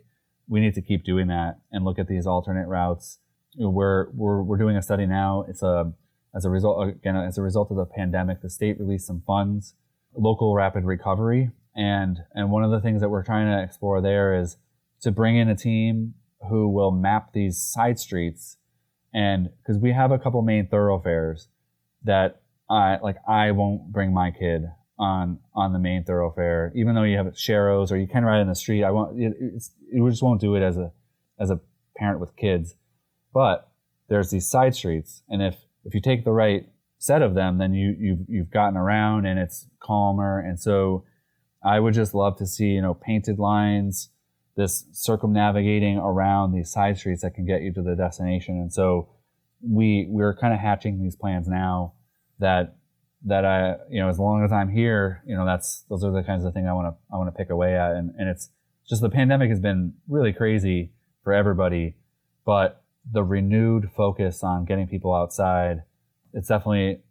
we need to keep doing that and look at these alternate routes we're, we're, we're doing a study now. It's a, as a result, again, as a result of the pandemic, the state released some funds, local rapid recovery. And, and one of the things that we're trying to explore there is to bring in a team who will map these side streets. And because we have a couple main thoroughfares that I, like, I won't bring my kid on on the main thoroughfare, even though you have sharrows or you can ride in the street. I won't. It, it just won't do it as a as a parent with kids. But there's these side streets, and if if you take the right set of them, then you you've you've gotten around and it's calmer. And so I would just love to see you know painted lines, this circumnavigating around these side streets that can get you to the destination. And so we we're kind of hatching these plans now that that I you know as long as I'm here, you know that's those are the kinds of things I want to I want to pick away at. And and it's just the pandemic has been really crazy for everybody, but the renewed focus on getting people outside. It's definitely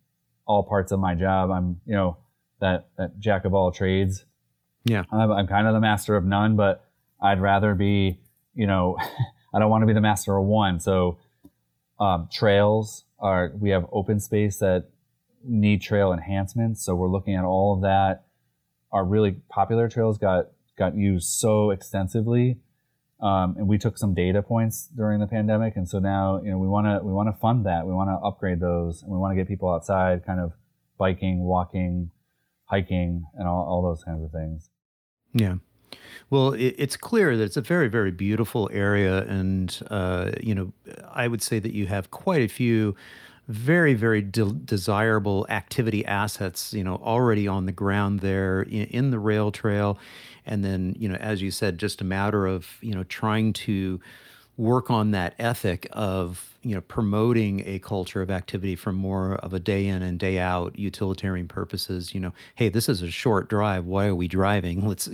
all parts of my job. I'm, you know, that, that jack of all trades. Yeah. I'm, I'm kind of the master of none, but I'd rather be, you know, I don't want to be the master of one. So, um, trails are, we have open space that need trail enhancements. So we're looking at all of that. Our really popular trails got, got used so extensively um, and we took some data points during the pandemic, and so now you know we want to we want to fund that. We want to upgrade those, and we want to get people outside, kind of biking, walking, hiking, and all, all those kinds of things. Yeah. Well, it, it's clear that it's a very, very beautiful area, and uh, you know, I would say that you have quite a few very, very de- desirable activity assets, you know, already on the ground there in, in the rail trail. And then you know as you said just a matter of you know trying to work on that ethic of you know promoting a culture of activity from more of a day in and day out utilitarian purposes you know hey this is a short drive. Why are we driving? Let's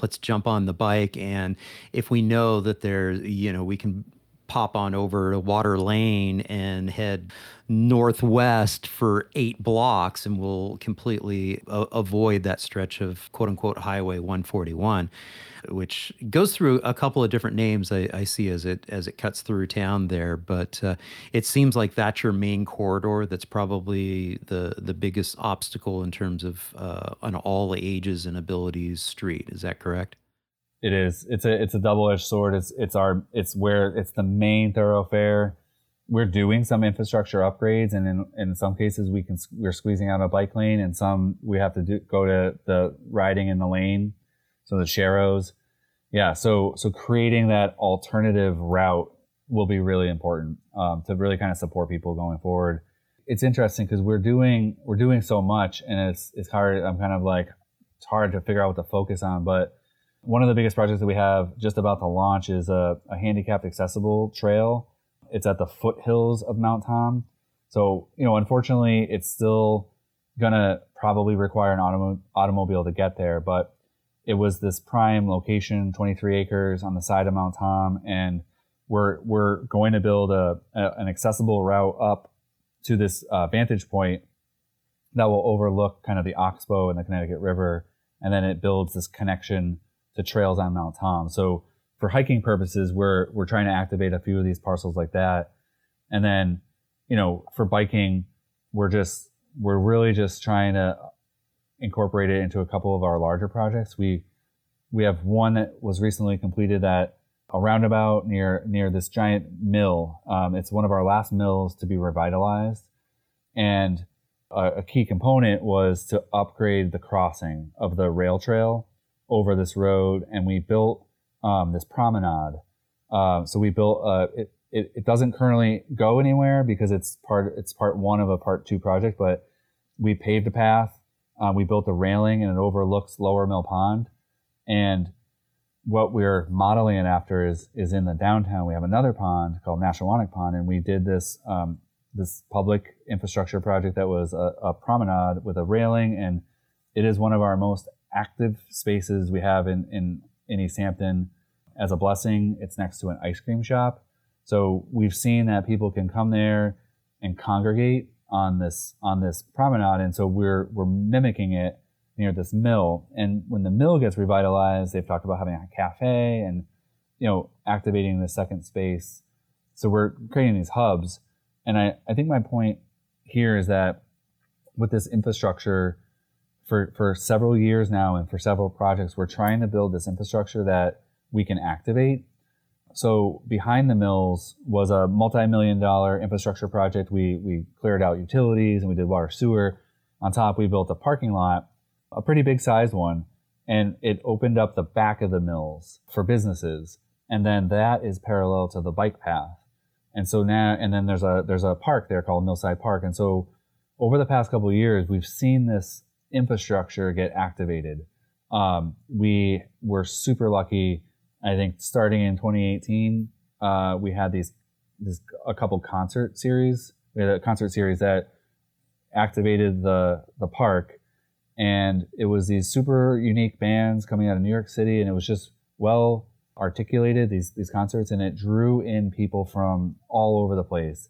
let's jump on the bike. And if we know that there's you know we can pop on over to Water Lane and head northwest for eight blocks, and we'll completely a- avoid that stretch of quote unquote Highway 141, which goes through a couple of different names I, I see as it as it cuts through town there. But uh, it seems like that's your main corridor. That's probably the the biggest obstacle in terms of uh, an all ages and abilities street. Is that correct? It is. It's a it's a double edged sword. It's it's our it's where it's the main thoroughfare. We're doing some infrastructure upgrades, and in, in some cases we can we're squeezing out a bike lane, and some we have to do, go to the riding in the lane, so the sharrows. Yeah, so so creating that alternative route will be really important um, to really kind of support people going forward. It's interesting because we're doing we're doing so much, and it's it's hard. I'm kind of like it's hard to figure out what to focus on, but one of the biggest projects that we have just about to launch is a, a handicapped accessible trail. It's at the foothills of Mount Tom. So, you know, unfortunately, it's still gonna probably require an autom- automobile to get there, but it was this prime location, 23 acres on the side of Mount Tom, and we're we're going to build a, a an accessible route up to this uh, vantage point that will overlook kind of the Oxbow and the Connecticut River, and then it builds this connection to trails on Mount Tom. So for hiking purposes, we're we're trying to activate a few of these parcels like that, and then you know for biking, we're just we're really just trying to incorporate it into a couple of our larger projects. We we have one that was recently completed at a roundabout near near this giant mill. Um, it's one of our last mills to be revitalized, and a, a key component was to upgrade the crossing of the rail trail over this road, and we built um, this promenade. Uh, so we built uh, it, it. It doesn't currently go anywhere because it's part it's part one of a part two project. But we paved a path. Uh, we built a railing, and it overlooks Lower Mill Pond. And what we're modeling it after is is in the downtown. We have another pond called Nashawannuck Pond, and we did this um, this public infrastructure project that was a, a promenade with a railing, and it is one of our most active spaces we have in, in, in Easthampton. As a blessing, it's next to an ice cream shop. So we've seen that people can come there and congregate on this on this promenade, and so we're we're mimicking it near this mill. And when the mill gets revitalized, they've talked about having a cafe and you know activating the second space. So we're creating these hubs, and I I think my point here is that with this infrastructure for, for several years now and for several projects, we're trying to build this infrastructure that we can activate. So behind the mills was a multi-million dollar infrastructure project. We, we cleared out utilities and we did water sewer. On top, we built a parking lot, a pretty big sized one, and it opened up the back of the mills for businesses. And then that is parallel to the bike path. And so now, and then there's a, there's a park there called Millside Park. And so over the past couple of years, we've seen this infrastructure get activated. Um, we were super lucky. I think starting in 2018, uh, we had these, this, a couple concert series. We had a concert series that activated the the park, and it was these super unique bands coming out of New York City, and it was just well articulated these these concerts, and it drew in people from all over the place,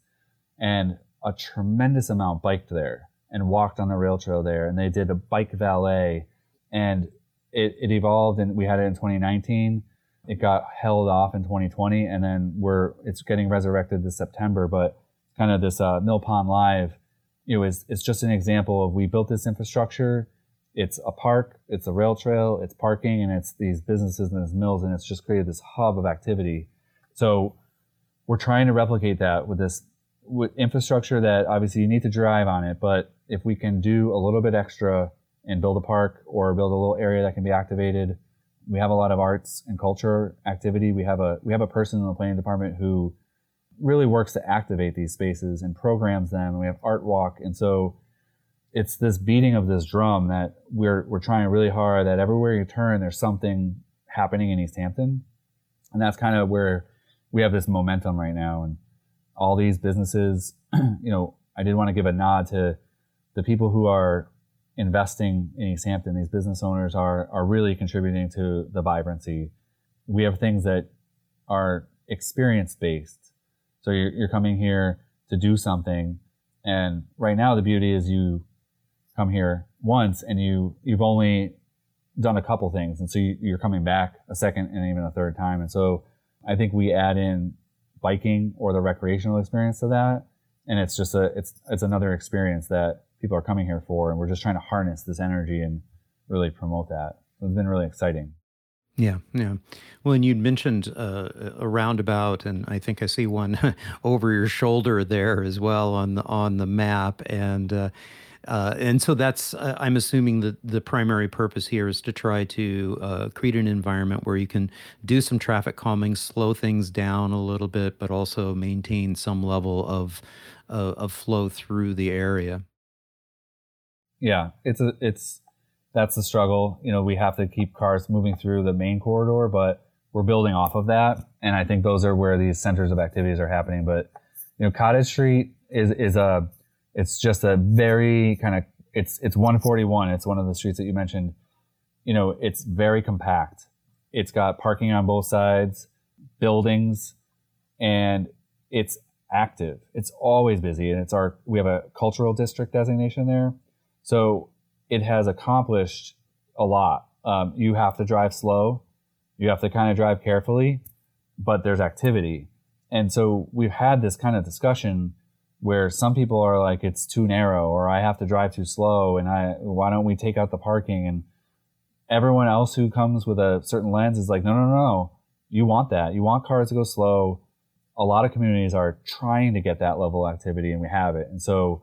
and a tremendous amount biked there and walked on the rail trail there and they did a bike valet and it, it evolved and we had it in 2019 it got held off in 2020 and then we're it's getting resurrected this september but kind of this uh, Millpond Live you know is it's just an example of we built this infrastructure. It's a park it's a rail trail it's parking and it's these businesses and these mills and it's just created this hub of activity. So we're trying to replicate that with this with infrastructure that obviously you need to drive on it but if we can do a little bit extra and build a park or build a little area that can be activated, we have a lot of arts and culture activity. We have a we have a person in the planning department who really works to activate these spaces and programs them. And we have art walk, and so it's this beating of this drum that we're we're trying really hard. That everywhere you turn, there's something happening in Easthampton, and that's kind of where we have this momentum right now, and all these businesses, you know, I did want to give a nod to the people who are investing in Easthampton. These business owners are are really contributing to the vibrancy. We have things that are experience based. So you're, you're coming here to do something, and right now the beauty is you come here once and you you've only done a couple things, and so you, are coming back a second and even a third time. And so I think we add in biking or the recreational experience to that, and it's just a it's it's another experience that people are coming here for, and we're just trying to harness this energy and really promote that. So it's been really exciting. Yeah, yeah. Well, and you'd mentioned uh, a roundabout, and I think I see one over your shoulder there as well on the on the map, and. Uh, uh, and so that's, uh, I'm assuming that the primary purpose here is to try to uh, create an environment where you can do some traffic calming, slow things down a little bit, but also maintain some level of uh, of flow through the area. Yeah, it's a it's that's the struggle. You know, we have to keep cars moving through the main corridor, but we're building off of that, and I think those are where these centers of activities are happening. But you know, Cottage Street is is a it's just a very kind of it's it's 141. It's one of the streets that you mentioned. You know, it's very compact. It's got parking on both sides, buildings, and it's active. It's always busy, and it's our we have a cultural district designation there, so it has accomplished a lot. Um, you have to drive slow, you have to kind of drive carefully, but there's activity, and so we've had this kind of discussion where some people are like it's too narrow or I have to drive too slow and I why don't we take out the parking? And everyone else who comes with a certain lens is like no no no. You want that. You want cars to go slow. A lot of communities are trying to get that level of activity and we have it. And so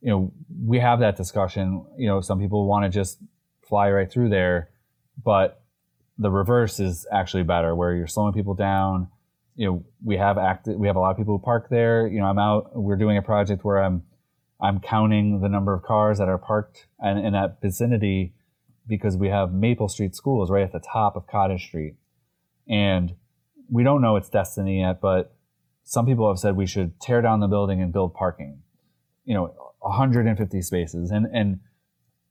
you know we have that discussion you know some people want to just fly right through there but the reverse is actually better where you're slowing people down you know, we have active, we have a lot of people who park there. You know, I'm out, we're doing a project where I'm, I'm counting the number of cars that are parked in, in that vicinity because we have Maple Street schools right at the top of Cottage Street. And we don't know its destiny yet, but some people have said we should tear down the building and build parking. You know, 150 spaces. And, and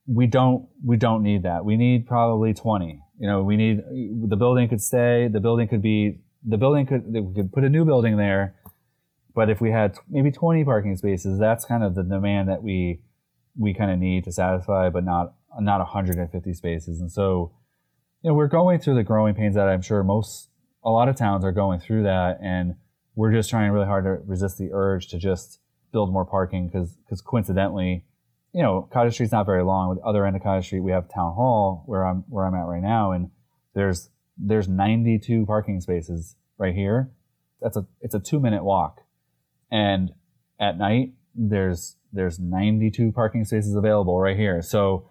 we don't, we don't need that. We need probably 20. You know, we need, the building could stay, the building could be the building could we could put a new building there, but if we had maybe 20 parking spaces, that's kind of the demand that we we kind of need to satisfy, but not not 150 spaces. And so, you know, we're going through the growing pains that I'm sure most a lot of towns are going through that, and we're just trying really hard to resist the urge to just build more parking because because coincidentally, you know, Cottage Street's not very long. With the other end of Cottage Street, we have Town Hall where I'm where I'm at right now, and there's there's 92 parking spaces right here. That's a it's a two minute walk, and at night there's there's 92 parking spaces available right here. So,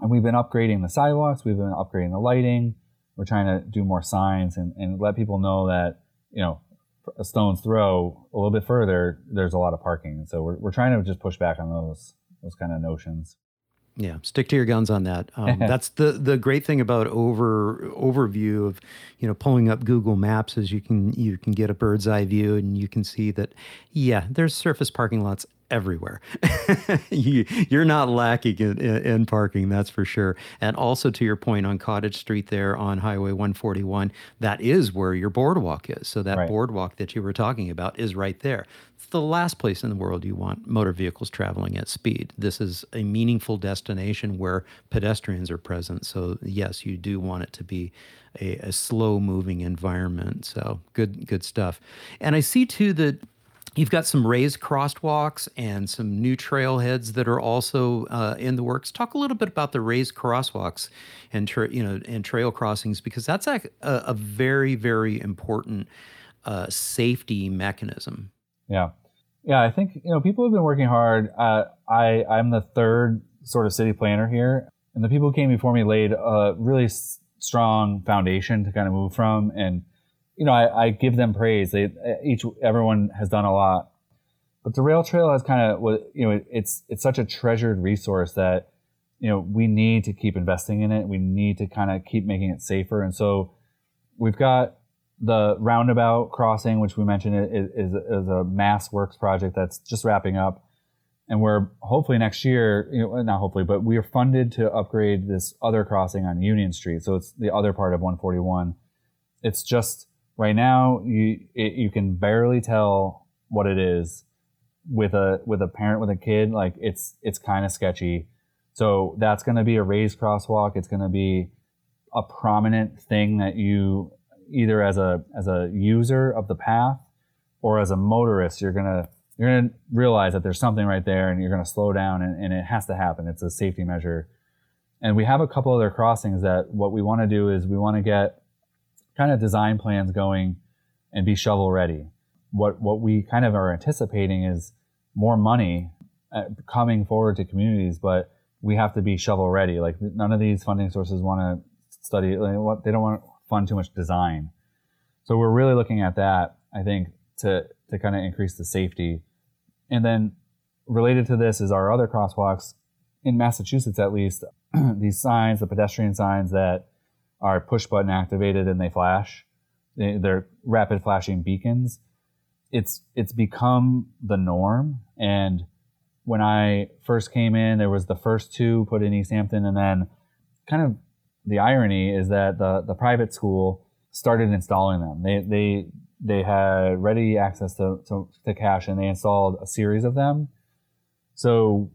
and we've been upgrading the sidewalks, we've been upgrading the lighting. We're trying to do more signs and, and let people know that you know a stone's throw a little bit further there's a lot of parking. So we're we're trying to just push back on those those kind of notions. Yeah, stick to your guns on that. Um, that's the the great thing about over overview of you know pulling up Google Maps is you can you can get a bird's eye view and you can see that yeah, there's surface parking lots everywhere. you, are not lacking in, in, parking, that's for sure. And also to your point on Cottage Street there on Highway 141, that is where your boardwalk is. So that right. boardwalk that you were talking about is right there. It's the last place in the world you want motor vehicles traveling at speed. This is a meaningful destination where pedestrians are present. So yes, you do want it to be a, a slow moving environment. So good, good stuff. And I see too that You've got some raised crosswalks and some new trailheads that are also uh, in the works. Talk a little bit about the raised crosswalks and tra- you know and trail crossings because that's a, a very very important uh, safety mechanism. Yeah, yeah. I think you know people have been working hard. Uh, I I'm the third sort of city planner here, and the people who came before me laid a really s- strong foundation to kind of move from and you know, I, I give them praise. They each everyone has done a lot, but the rail trail has kind of you know it's it's such a treasured resource that you know we need to keep investing in it. We need to kind of keep making it safer, and so we've got the roundabout crossing, which we mentioned, is, is, is a MassWorks project that's just wrapping up. And we're hopefully next year, you know, not hopefully, but we are funded to upgrade this other crossing on Union Street. So it's the other part of 141. It's just right now you it, you can barely tell what it is with a with a parent with a kid. Like it's it's kind of sketchy. So that's going to be a raised crosswalk. It's going to be a prominent thing that you either as a as a user of the path or as a motorist, you're gonna you're gonna realize that there's something right there, and you're gonna slow down, and, and it has to happen. It's a safety measure. And we have a couple other crossings that what we want to do is we want to get kind of design plans going and be shovel ready. What what we kind of are anticipating is more money uh, coming forward to communities, but we have to be shovel ready. Like none of these funding sources want to study. Like, what they don't want to fund too much design. So we're really looking at that. I think to to kind of increase the safety, and then related to this is our other crosswalks in Massachusetts, at least. these signs, the pedestrian signs that are push button activated and they flash. They're rapid flashing beacons. It's it's become the norm. And when I first came in, there was the first two put in Easthampton, and then kind of the irony is that the, the private school started installing them. They, they, they had ready access to, to, to cash and they installed a series of them. So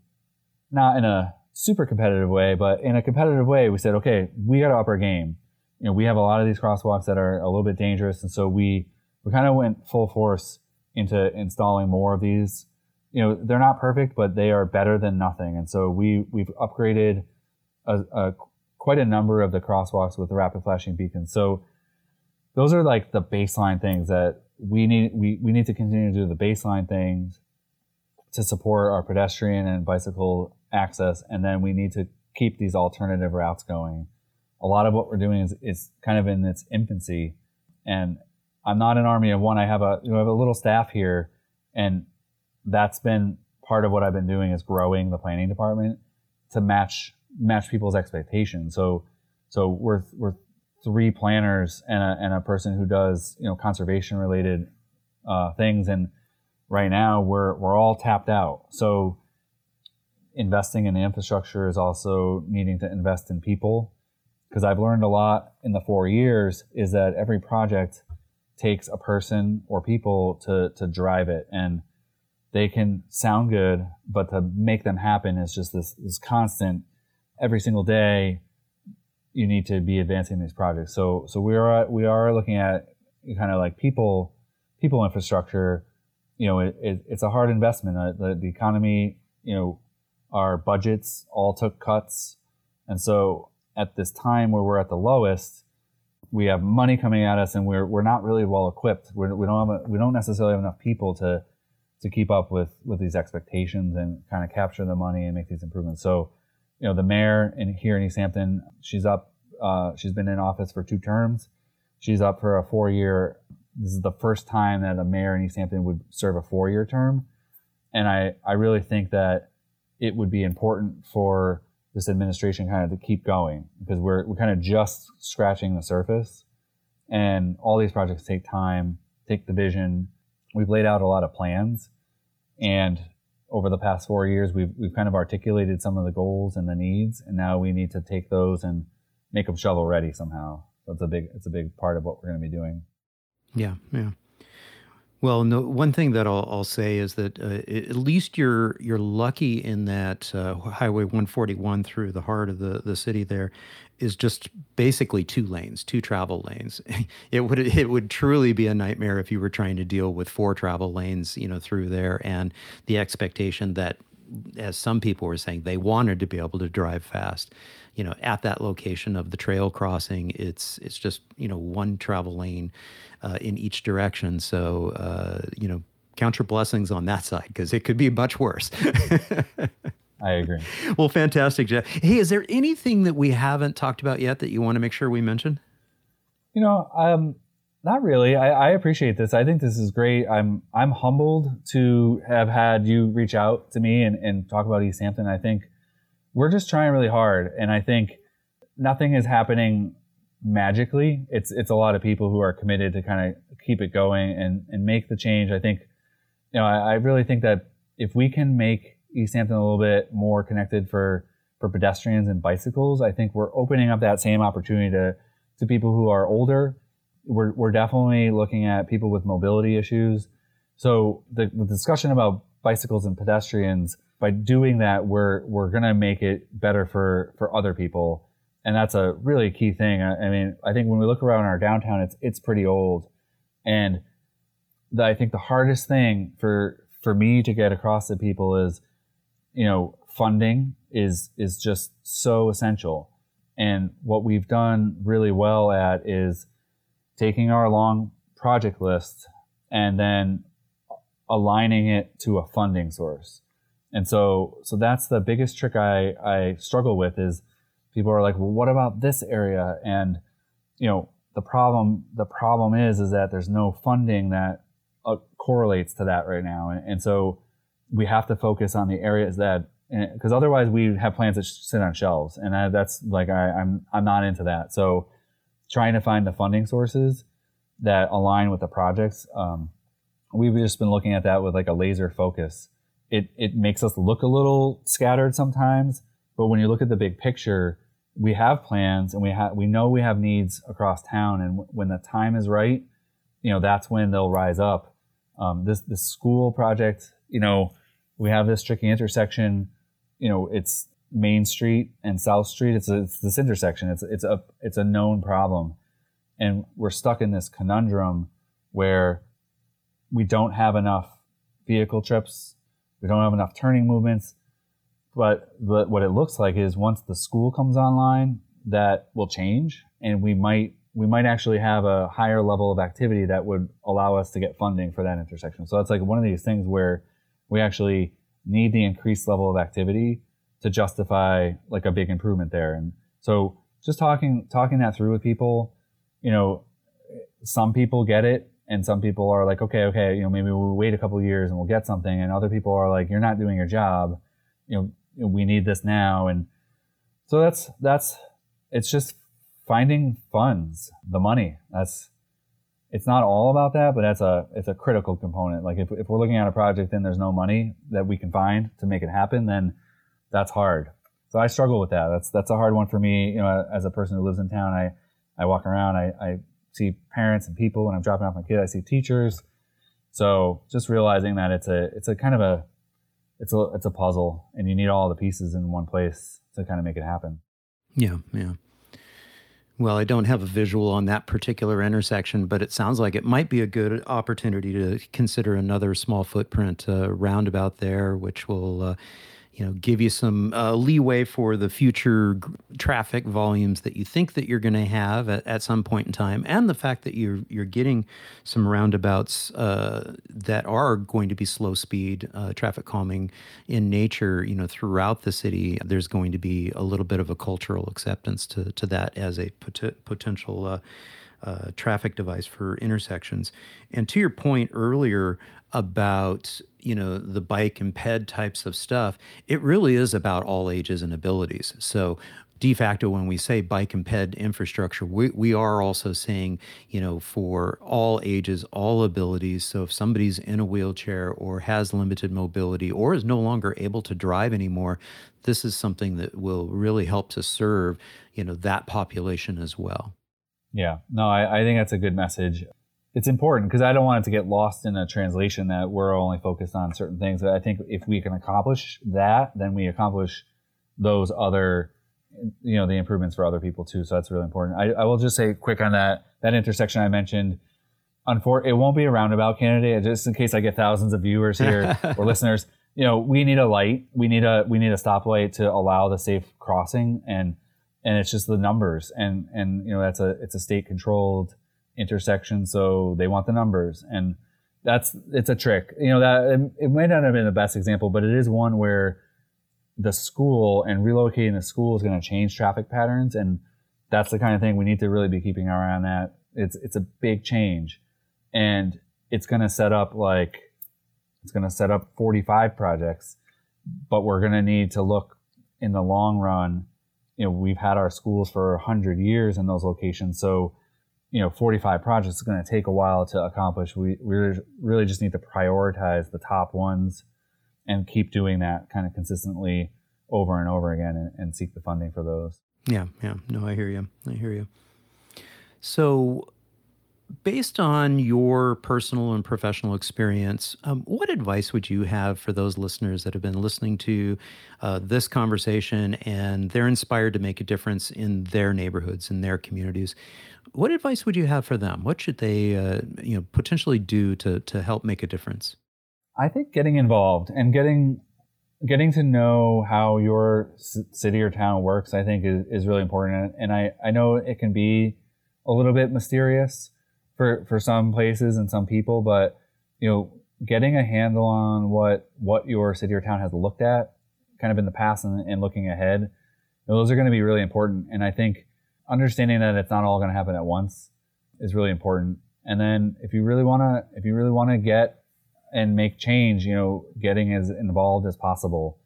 not in a super competitive way, but in a competitive way, we said, okay, we got to up our game. You know, we have a lot of these crosswalks that are a little bit dangerous. And so we, we kind of went full force into installing more of these. You know, they're not perfect, but they are better than nothing. And so we, we've upgraded a, a quite a number of the crosswalks with the rapid flashing beacons. So those are like the baseline things that we need we, we need to continue to do the baseline things to support our pedestrian and bicycle access and then we need to keep these alternative routes going. A lot of what we're doing is is kind of in its infancy and I'm not an army of one. I have a you know, I have a little staff here and that's been part of what I've been doing is growing the planning department to match match people's expectations. So, so we're, we're three planners and a, and a person who does, you know, conservation related, uh, things. And right now we're, we're all tapped out. So investing in infrastructure is also needing to invest in people. Cause I've learned a lot in the four years is that every project takes a person or people to, to drive it. And they can sound good, but to make them happen is just this, this constant every single day you need to be advancing these projects. So so we are we are looking at kind of like people people infrastructure. You know, it, it, it's a hard investment. Uh, the, the economy, you know, our budgets all took cuts, and so at this time where we're at the lowest, we have money coming at us, and we're we're not really well equipped. We're, we don't have a, we don't necessarily have enough people to to keep up with with these expectations and kind of capture the money and make these improvements. So you know, the mayor in here in Easthampton, she's up, uh, she's been in office for two terms. She's up for a four year. This is the first time that a mayor in Easthampton would serve a four year term. And I, I really think that it would be important for this administration kind of to keep going because we're, we're kind of just scratching the surface and all these projects take time, take the vision. We've laid out a lot of plans and over the past four years, we've we've kind of articulated some of the goals and the needs, and now we need to take those and make them shovel ready somehow. So it's a big it's a big part of what we're going to be doing. Yeah, yeah. Well, no, one thing that I'll, I'll say is that uh, at least you're you're lucky in that uh, Highway 141 through the heart of the, the city there is just basically two lanes, two travel lanes. It would it would truly be a nightmare if you were trying to deal with four travel lanes, you know, through there, and the expectation that, as some people were saying, they wanted to be able to drive fast. You know, at that location of the trail crossing, it's it's just you know one travel lane uh, in each direction. So uh, you know, count your blessings on that side because it could be much worse. I agree. Well, fantastic, Jeff. Hey, is there anything that we haven't talked about yet that you want to make sure we mention? You know, um, not really. I, I appreciate this. I think this is great. I'm I'm humbled to have had you reach out to me and, and talk about Easthampton. I think we're just trying really hard, and I think nothing is happening magically. It's it's a lot of people who are committed to kind of keep it going and and make the change. I think, you know, I, I really think that if we can make Easthampton a little bit more connected for for pedestrians and bicycles, I think we're opening up that same opportunity to to people who are older. We're we're definitely looking at people with mobility issues. So the, the discussion about bicycles and pedestrians, by doing that, we're we're gonna make it better for for other people and that's a really key thing. I, I, mean, I think when we look around our downtown, it's it's pretty old, and the, I think the hardest thing for for me to get across to people is, you know, funding is is just so essential, and what we've done really well at is taking our long project list and then aligning it to a funding source. And so so that's the biggest trick I I struggle with is people are like, well, what about this area? And you know, the problem the problem is is that there's no funding that uh, correlates to that right now, and, and, so we have to focus on the areas that because otherwise we have plans that sit on shelves, and I, that's like I, I'm I'm not into that. So trying to find the funding sources that align with the projects. Um, we've just been looking at that with like a laser focus. It it makes us look a little scattered sometimes, but when you look at the big picture, we have plans and we have we know we have needs across town, and w- when the time is right, you know that's when they'll rise up. Um, this this school project, you know, we have this tricky intersection. You know, it's Main Street and South Street. It's, a, it's this intersection. It's it's a it's a known problem, and we're stuck in this conundrum where we don't have enough vehicle trips. We don't have enough turning movements but, but what it looks like is once the school comes online, that will change, and we might we might actually have a higher level of activity that would allow us to get funding for that intersection. So that's like one of these things where we actually need the increased level of activity to justify like a big improvement there. And so just talking talking that through with people, you know, some people get it and some people are like, okay, okay, you know, maybe we'll wait a couple years and we'll get something. And other people are like, you're not doing your job. You know, we need this now. And so that's that's it's just finding funds the money. That's it's not all about that but that's a it's a critical component. Like if, if we're looking at a project and there's no money that we can find to make it happen then that's hard. So i struggle with that. That's that's a hard one for me. You know as a person who lives in town i i walk around i, I see parents and people when i'm dropping off my kid i see teachers. So just realizing that it's a it's a kind of a it's a it's a puzzle, and you need all the pieces in one place to kind of make it happen. Yeah, yeah. Well, I don't have a visual on that particular intersection, but it sounds like it might be a good opportunity to consider another small footprint uh, roundabout there, which will uh, you know give you some uh, leeway for the future g- traffic volumes that you think that you're going to have at, at, some point in time and the fact that you're you're getting some roundabouts uh, that are going to be slow speed uh, traffic calming in nature you know throughout the city there's going to be a little bit of a cultural acceptance to to that as a pot- potential uh, uh, traffic device for intersections. And to your point earlier about you know the bike and ped types of stuff, it really is about all ages and abilities. So de facto when we say bike and ped infrastructure we, we are also saying you know for all ages all abilities so if somebody's in a wheelchair or has limited mobility or is no longer able to drive anymore this is something that will really help to serve you know that population as well yeah, no, I, I think that's a good message. It's important because I don't want it to get lost in a translation that we're only focused on certain things. But I think if we can accomplish that, then we accomplish those other, you know, the improvements for other people too. So that's really important. I, I will just say quick on that that intersection I mentioned. Unfor- it won't be a roundabout candidate. Just in case I get thousands of viewers here or listeners, you know, we need a light. We need a we need a stoplight to allow the safe crossing and and it's just the numbers and and you know that's a it's a state controlled intersection so they want the numbers. And that's it's a trick. You know that it, it might not have been the best example but it is one where the school and relocating the school is going to change traffic patterns. And that's the kind of thing we need to really be keeping our eye on that. It's it's a big change. And it's going to set up like it's going to set up 45 projects but we're going to need to look in the long run. You know we've had our schools for 100 years in those locations. So you know 45 projects is going to take a while to accomplish. We, we really just need to prioritize the top ones and keep doing that kind of consistently over and over again and, and seek the funding for those. Yeah yeah. No i hear you. I hear you. So based on your personal and professional experience, um, what advice would you have for those listeners that have been listening to uh, this conversation and they're inspired to make a difference in their neighborhoods, in their communities? What advice would you have for them? What should they, uh, you know, potentially do to to help make a difference? I think getting involved and getting getting to know how your city or town works, I think, is, is really important. And I I know it can be a little bit mysterious for for some places and some people, but you know, getting a handle on what what your city or town has looked at, kind of in the past and, and looking ahead, you know, those are going to be really important. And I think understanding that it's not all going to happen at once is really important. And then if you really want to, if you really want to get and make change, you know, getting as involved as possible.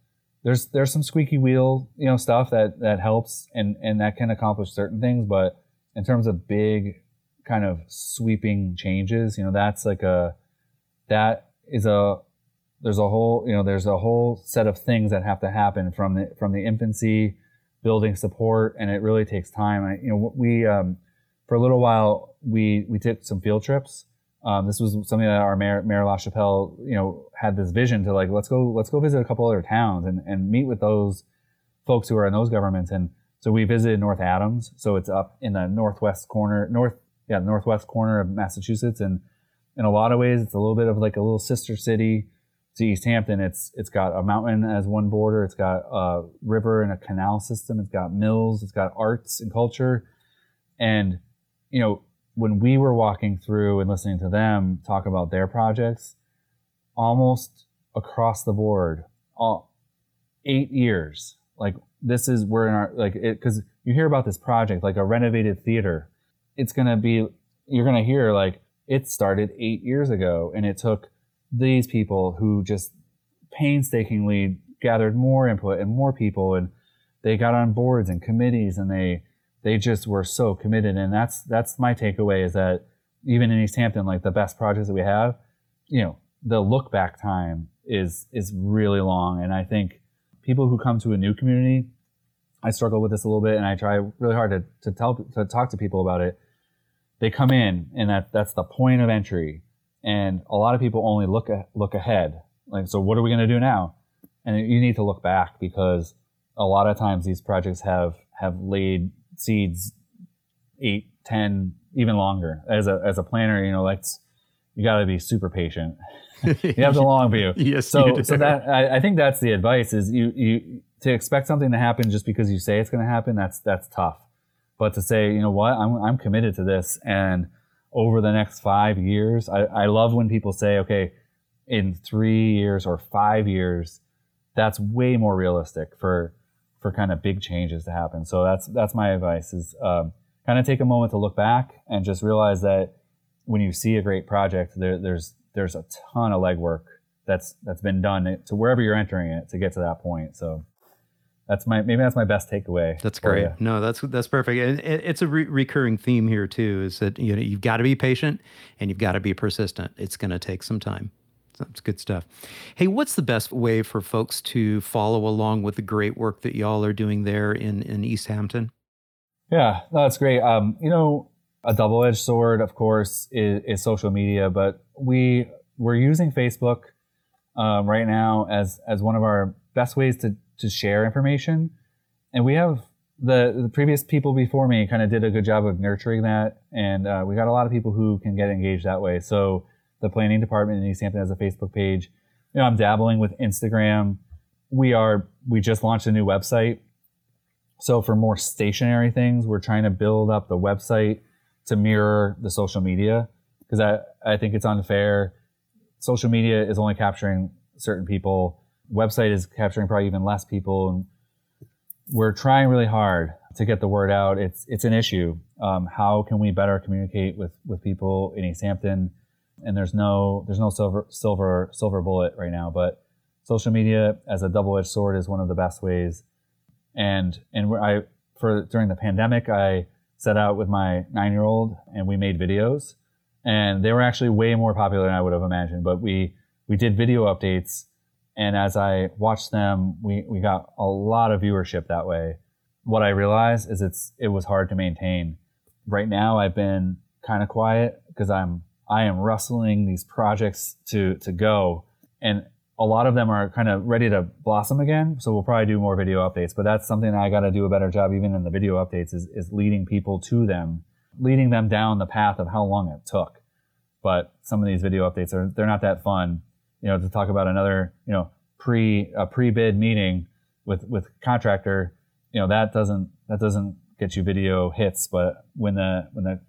There's there's some squeaky wheel, you know, stuff that that helps and and that can accomplish certain things, but in terms of big kind of sweeping changes. You know, that's like a that is a there's a whole you know there's a whole set of things that have to happen from the from the infancy building support and it really takes time. I, you know we um, for a little while we we took some field trips. Um, this was something that our mayor mayor lachapelle you know had this vision to like let's go let's go visit a couple other towns and, and meet with those folks who are in those governments. And so we visited north adams. So it's up in the northwest corner north yeah, northwest corner of Massachusetts, and in a lot of ways, it's a little bit of like a little sister city to Easthampton. It's it's got a mountain as one border. It's got a river and a canal system. It's got mills. It's got arts and culture, and you know when we were walking through and listening to them talk about their projects, almost across the board, all eight years. Like this is we're in our like because you hear about this project like a renovated theater it's to be, you're to hear like, it started eight years ago and it took these people who just painstakingly gathered more input and more people and they got on boards and committees and they, they just were so committed. And that's, that's my takeaway is that even in Easthampton, like the best projects that we have, you know, the look back time is, is really long. And I think people who come to a new community, I struggle with this a little bit and I try really hard to, to tell, to talk to people about it they come in and that that's the point of entry and a lot of people only look at, look ahead. Like so what are we going to do now? And you need to look back because a lot of times these projects have have laid seeds eight ten even longer. As a as a planner you know like you got to be super patient. You have the long view. Yes so so that I, I think that's the advice is you you to expect something to happen just because you say it's going to happen that's that's tough. But to say, you know what, I'm, I'm committed to this. And over the next five years, I, I love when people say, okay, in three years or five years, that's way more realistic for, for kind of big changes to happen. So that's, that's my advice is, um, kind of take a moment to look back and just realize that when you see a great project, there, there's, there's a ton of legwork that's, that's been done to wherever you're entering it to get to that point. So that's my maybe that's my best takeaway. That's great. No, that's that's perfect. And it's a re- recurring theme here too. Is that you know you've got to be patient and you've got to be persistent. It's going to take some time. That's good stuff. Hey, what's the best way for folks to follow along with the great work that y'all are doing there in in Easthampton? Yeah, no, that's great. Um, you know, a double-edged sword, of course, is, is social media, but we we're using Facebook um, right now as as one of our best ways to to share information. And we have the, the previous people before me kind of did a good job of nurturing that. And uh, we got a lot of people who can get engaged that way. So the planning department in Easthampton has a Facebook page. You know, I'm dabbling with Instagram. We are, we just launched a new website. So for more stationary things, we're trying to build up the website to mirror the social media because I, I think it's unfair. Social media is only capturing certain people website is capturing probably even less people and we're trying really hard to get the word out. It's it's an issue. Um, how can we better communicate with with people in easthampton? And there's no there's no silver silver silver bullet right now but social media as a double-edged sword is one of the best ways. And and i for during the pandemic, I set out with my nine year old and we made videos, and they were actually way more popular than I would have imagined. But we we did video updates, and as I watched them, we we got a lot of viewership that way. What I realized is it's it was hard to maintain. Right now, I've been kind of quiet because I'm I am rustling these projects to to go, and a lot of them are kind of ready to blossom again. So we'll probably do more video updates, but that's something I got to do a better job even in the video updates is, is leading people to them, leading them down the path of how long it took. But some of these video updates are, they're not that fun, you know, to talk about another, you know, pre, a pre-bid meeting with, with contractor, you know, that doesn't, that doesn't get you video hits. But when the, when the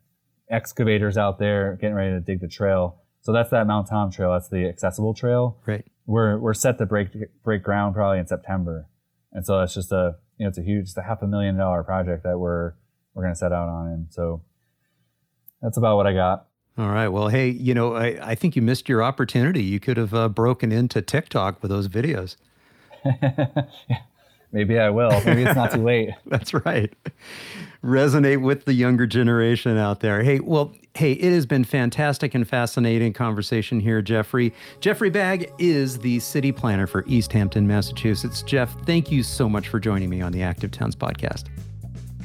excavators out there getting ready to dig the trail, so that's that Mount Tom trail. That's the accessible trail. Right we're we're set to break break ground probably in September, and so it's just a you know it's a huge it's a half a million dollar project that we're we're gonna set out on, and so that's about what I got. All right. Well, hey, you know, I, I think you missed your opportunity. You could have uh, broken into TikTok with those videos. Maybe I will. Maybe it's not too late. That's right. Resonate with the younger generation out there. Hey, well, hey, it has been fantastic and fascinating conversation here, Jeffrey. Jeffrey Bagg is the city planner for Easthampton, Massachusetts. Jeff, thank you so much for joining me on the Active Towns podcast.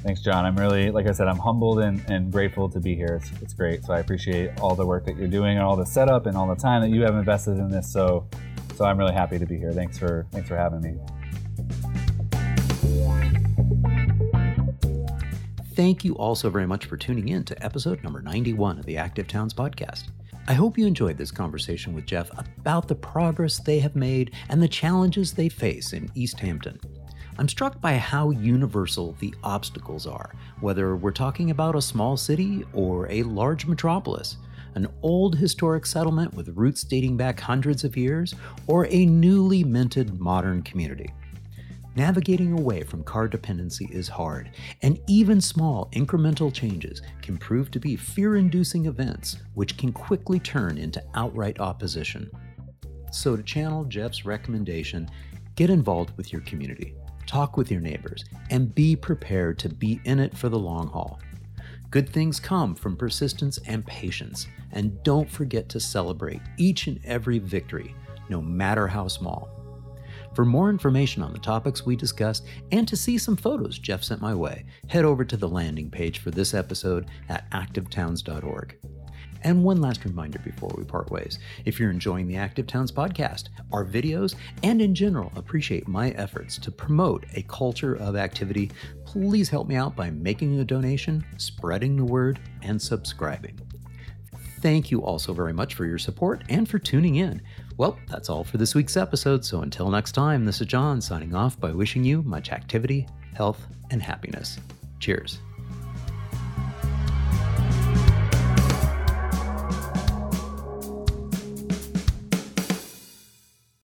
Thanks, John. I'm really, like I said, I'm humbled and, and grateful to be here. It's, it's great. So I appreciate all the work that you're doing and all the setup and all the time that you have invested in this. So, so I'm really happy to be here. Thanks for, thanks for having me. Thank you also very much for tuning in to episode number 91 of the Active Towns podcast. I hope you enjoyed this conversation with Jeff about the progress they have made and the challenges they face in Easthampton. I'm struck by how universal the obstacles are, whether we're talking about a small city or a large metropolis, an old historic settlement with roots dating back hundreds of years, or a newly minted modern community. Navigating away from car dependency is hard, and even small incremental changes can prove to be fear inducing events which can quickly turn into outright opposition. So, to channel Jeff's recommendation, get involved with your community, talk with your neighbors, and be prepared to be in it for the long haul. Good things come from persistence and patience, and don't forget to celebrate each and every victory, no matter how small. For more information on the topics we discussed and to see some photos Jeff sent my way, head over to the landing page for this episode at activetowns.org. And one last reminder before we part ways if you're enjoying the Active Towns podcast, our videos, and in general appreciate my efforts to promote a culture of activity, please help me out by making a donation, spreading the word, and subscribing. Thank you also very much for your support and for tuning in. Well, that's all for this week's episode, so until next time, this is John signing off by wishing you much activity, health, and happiness. Cheers.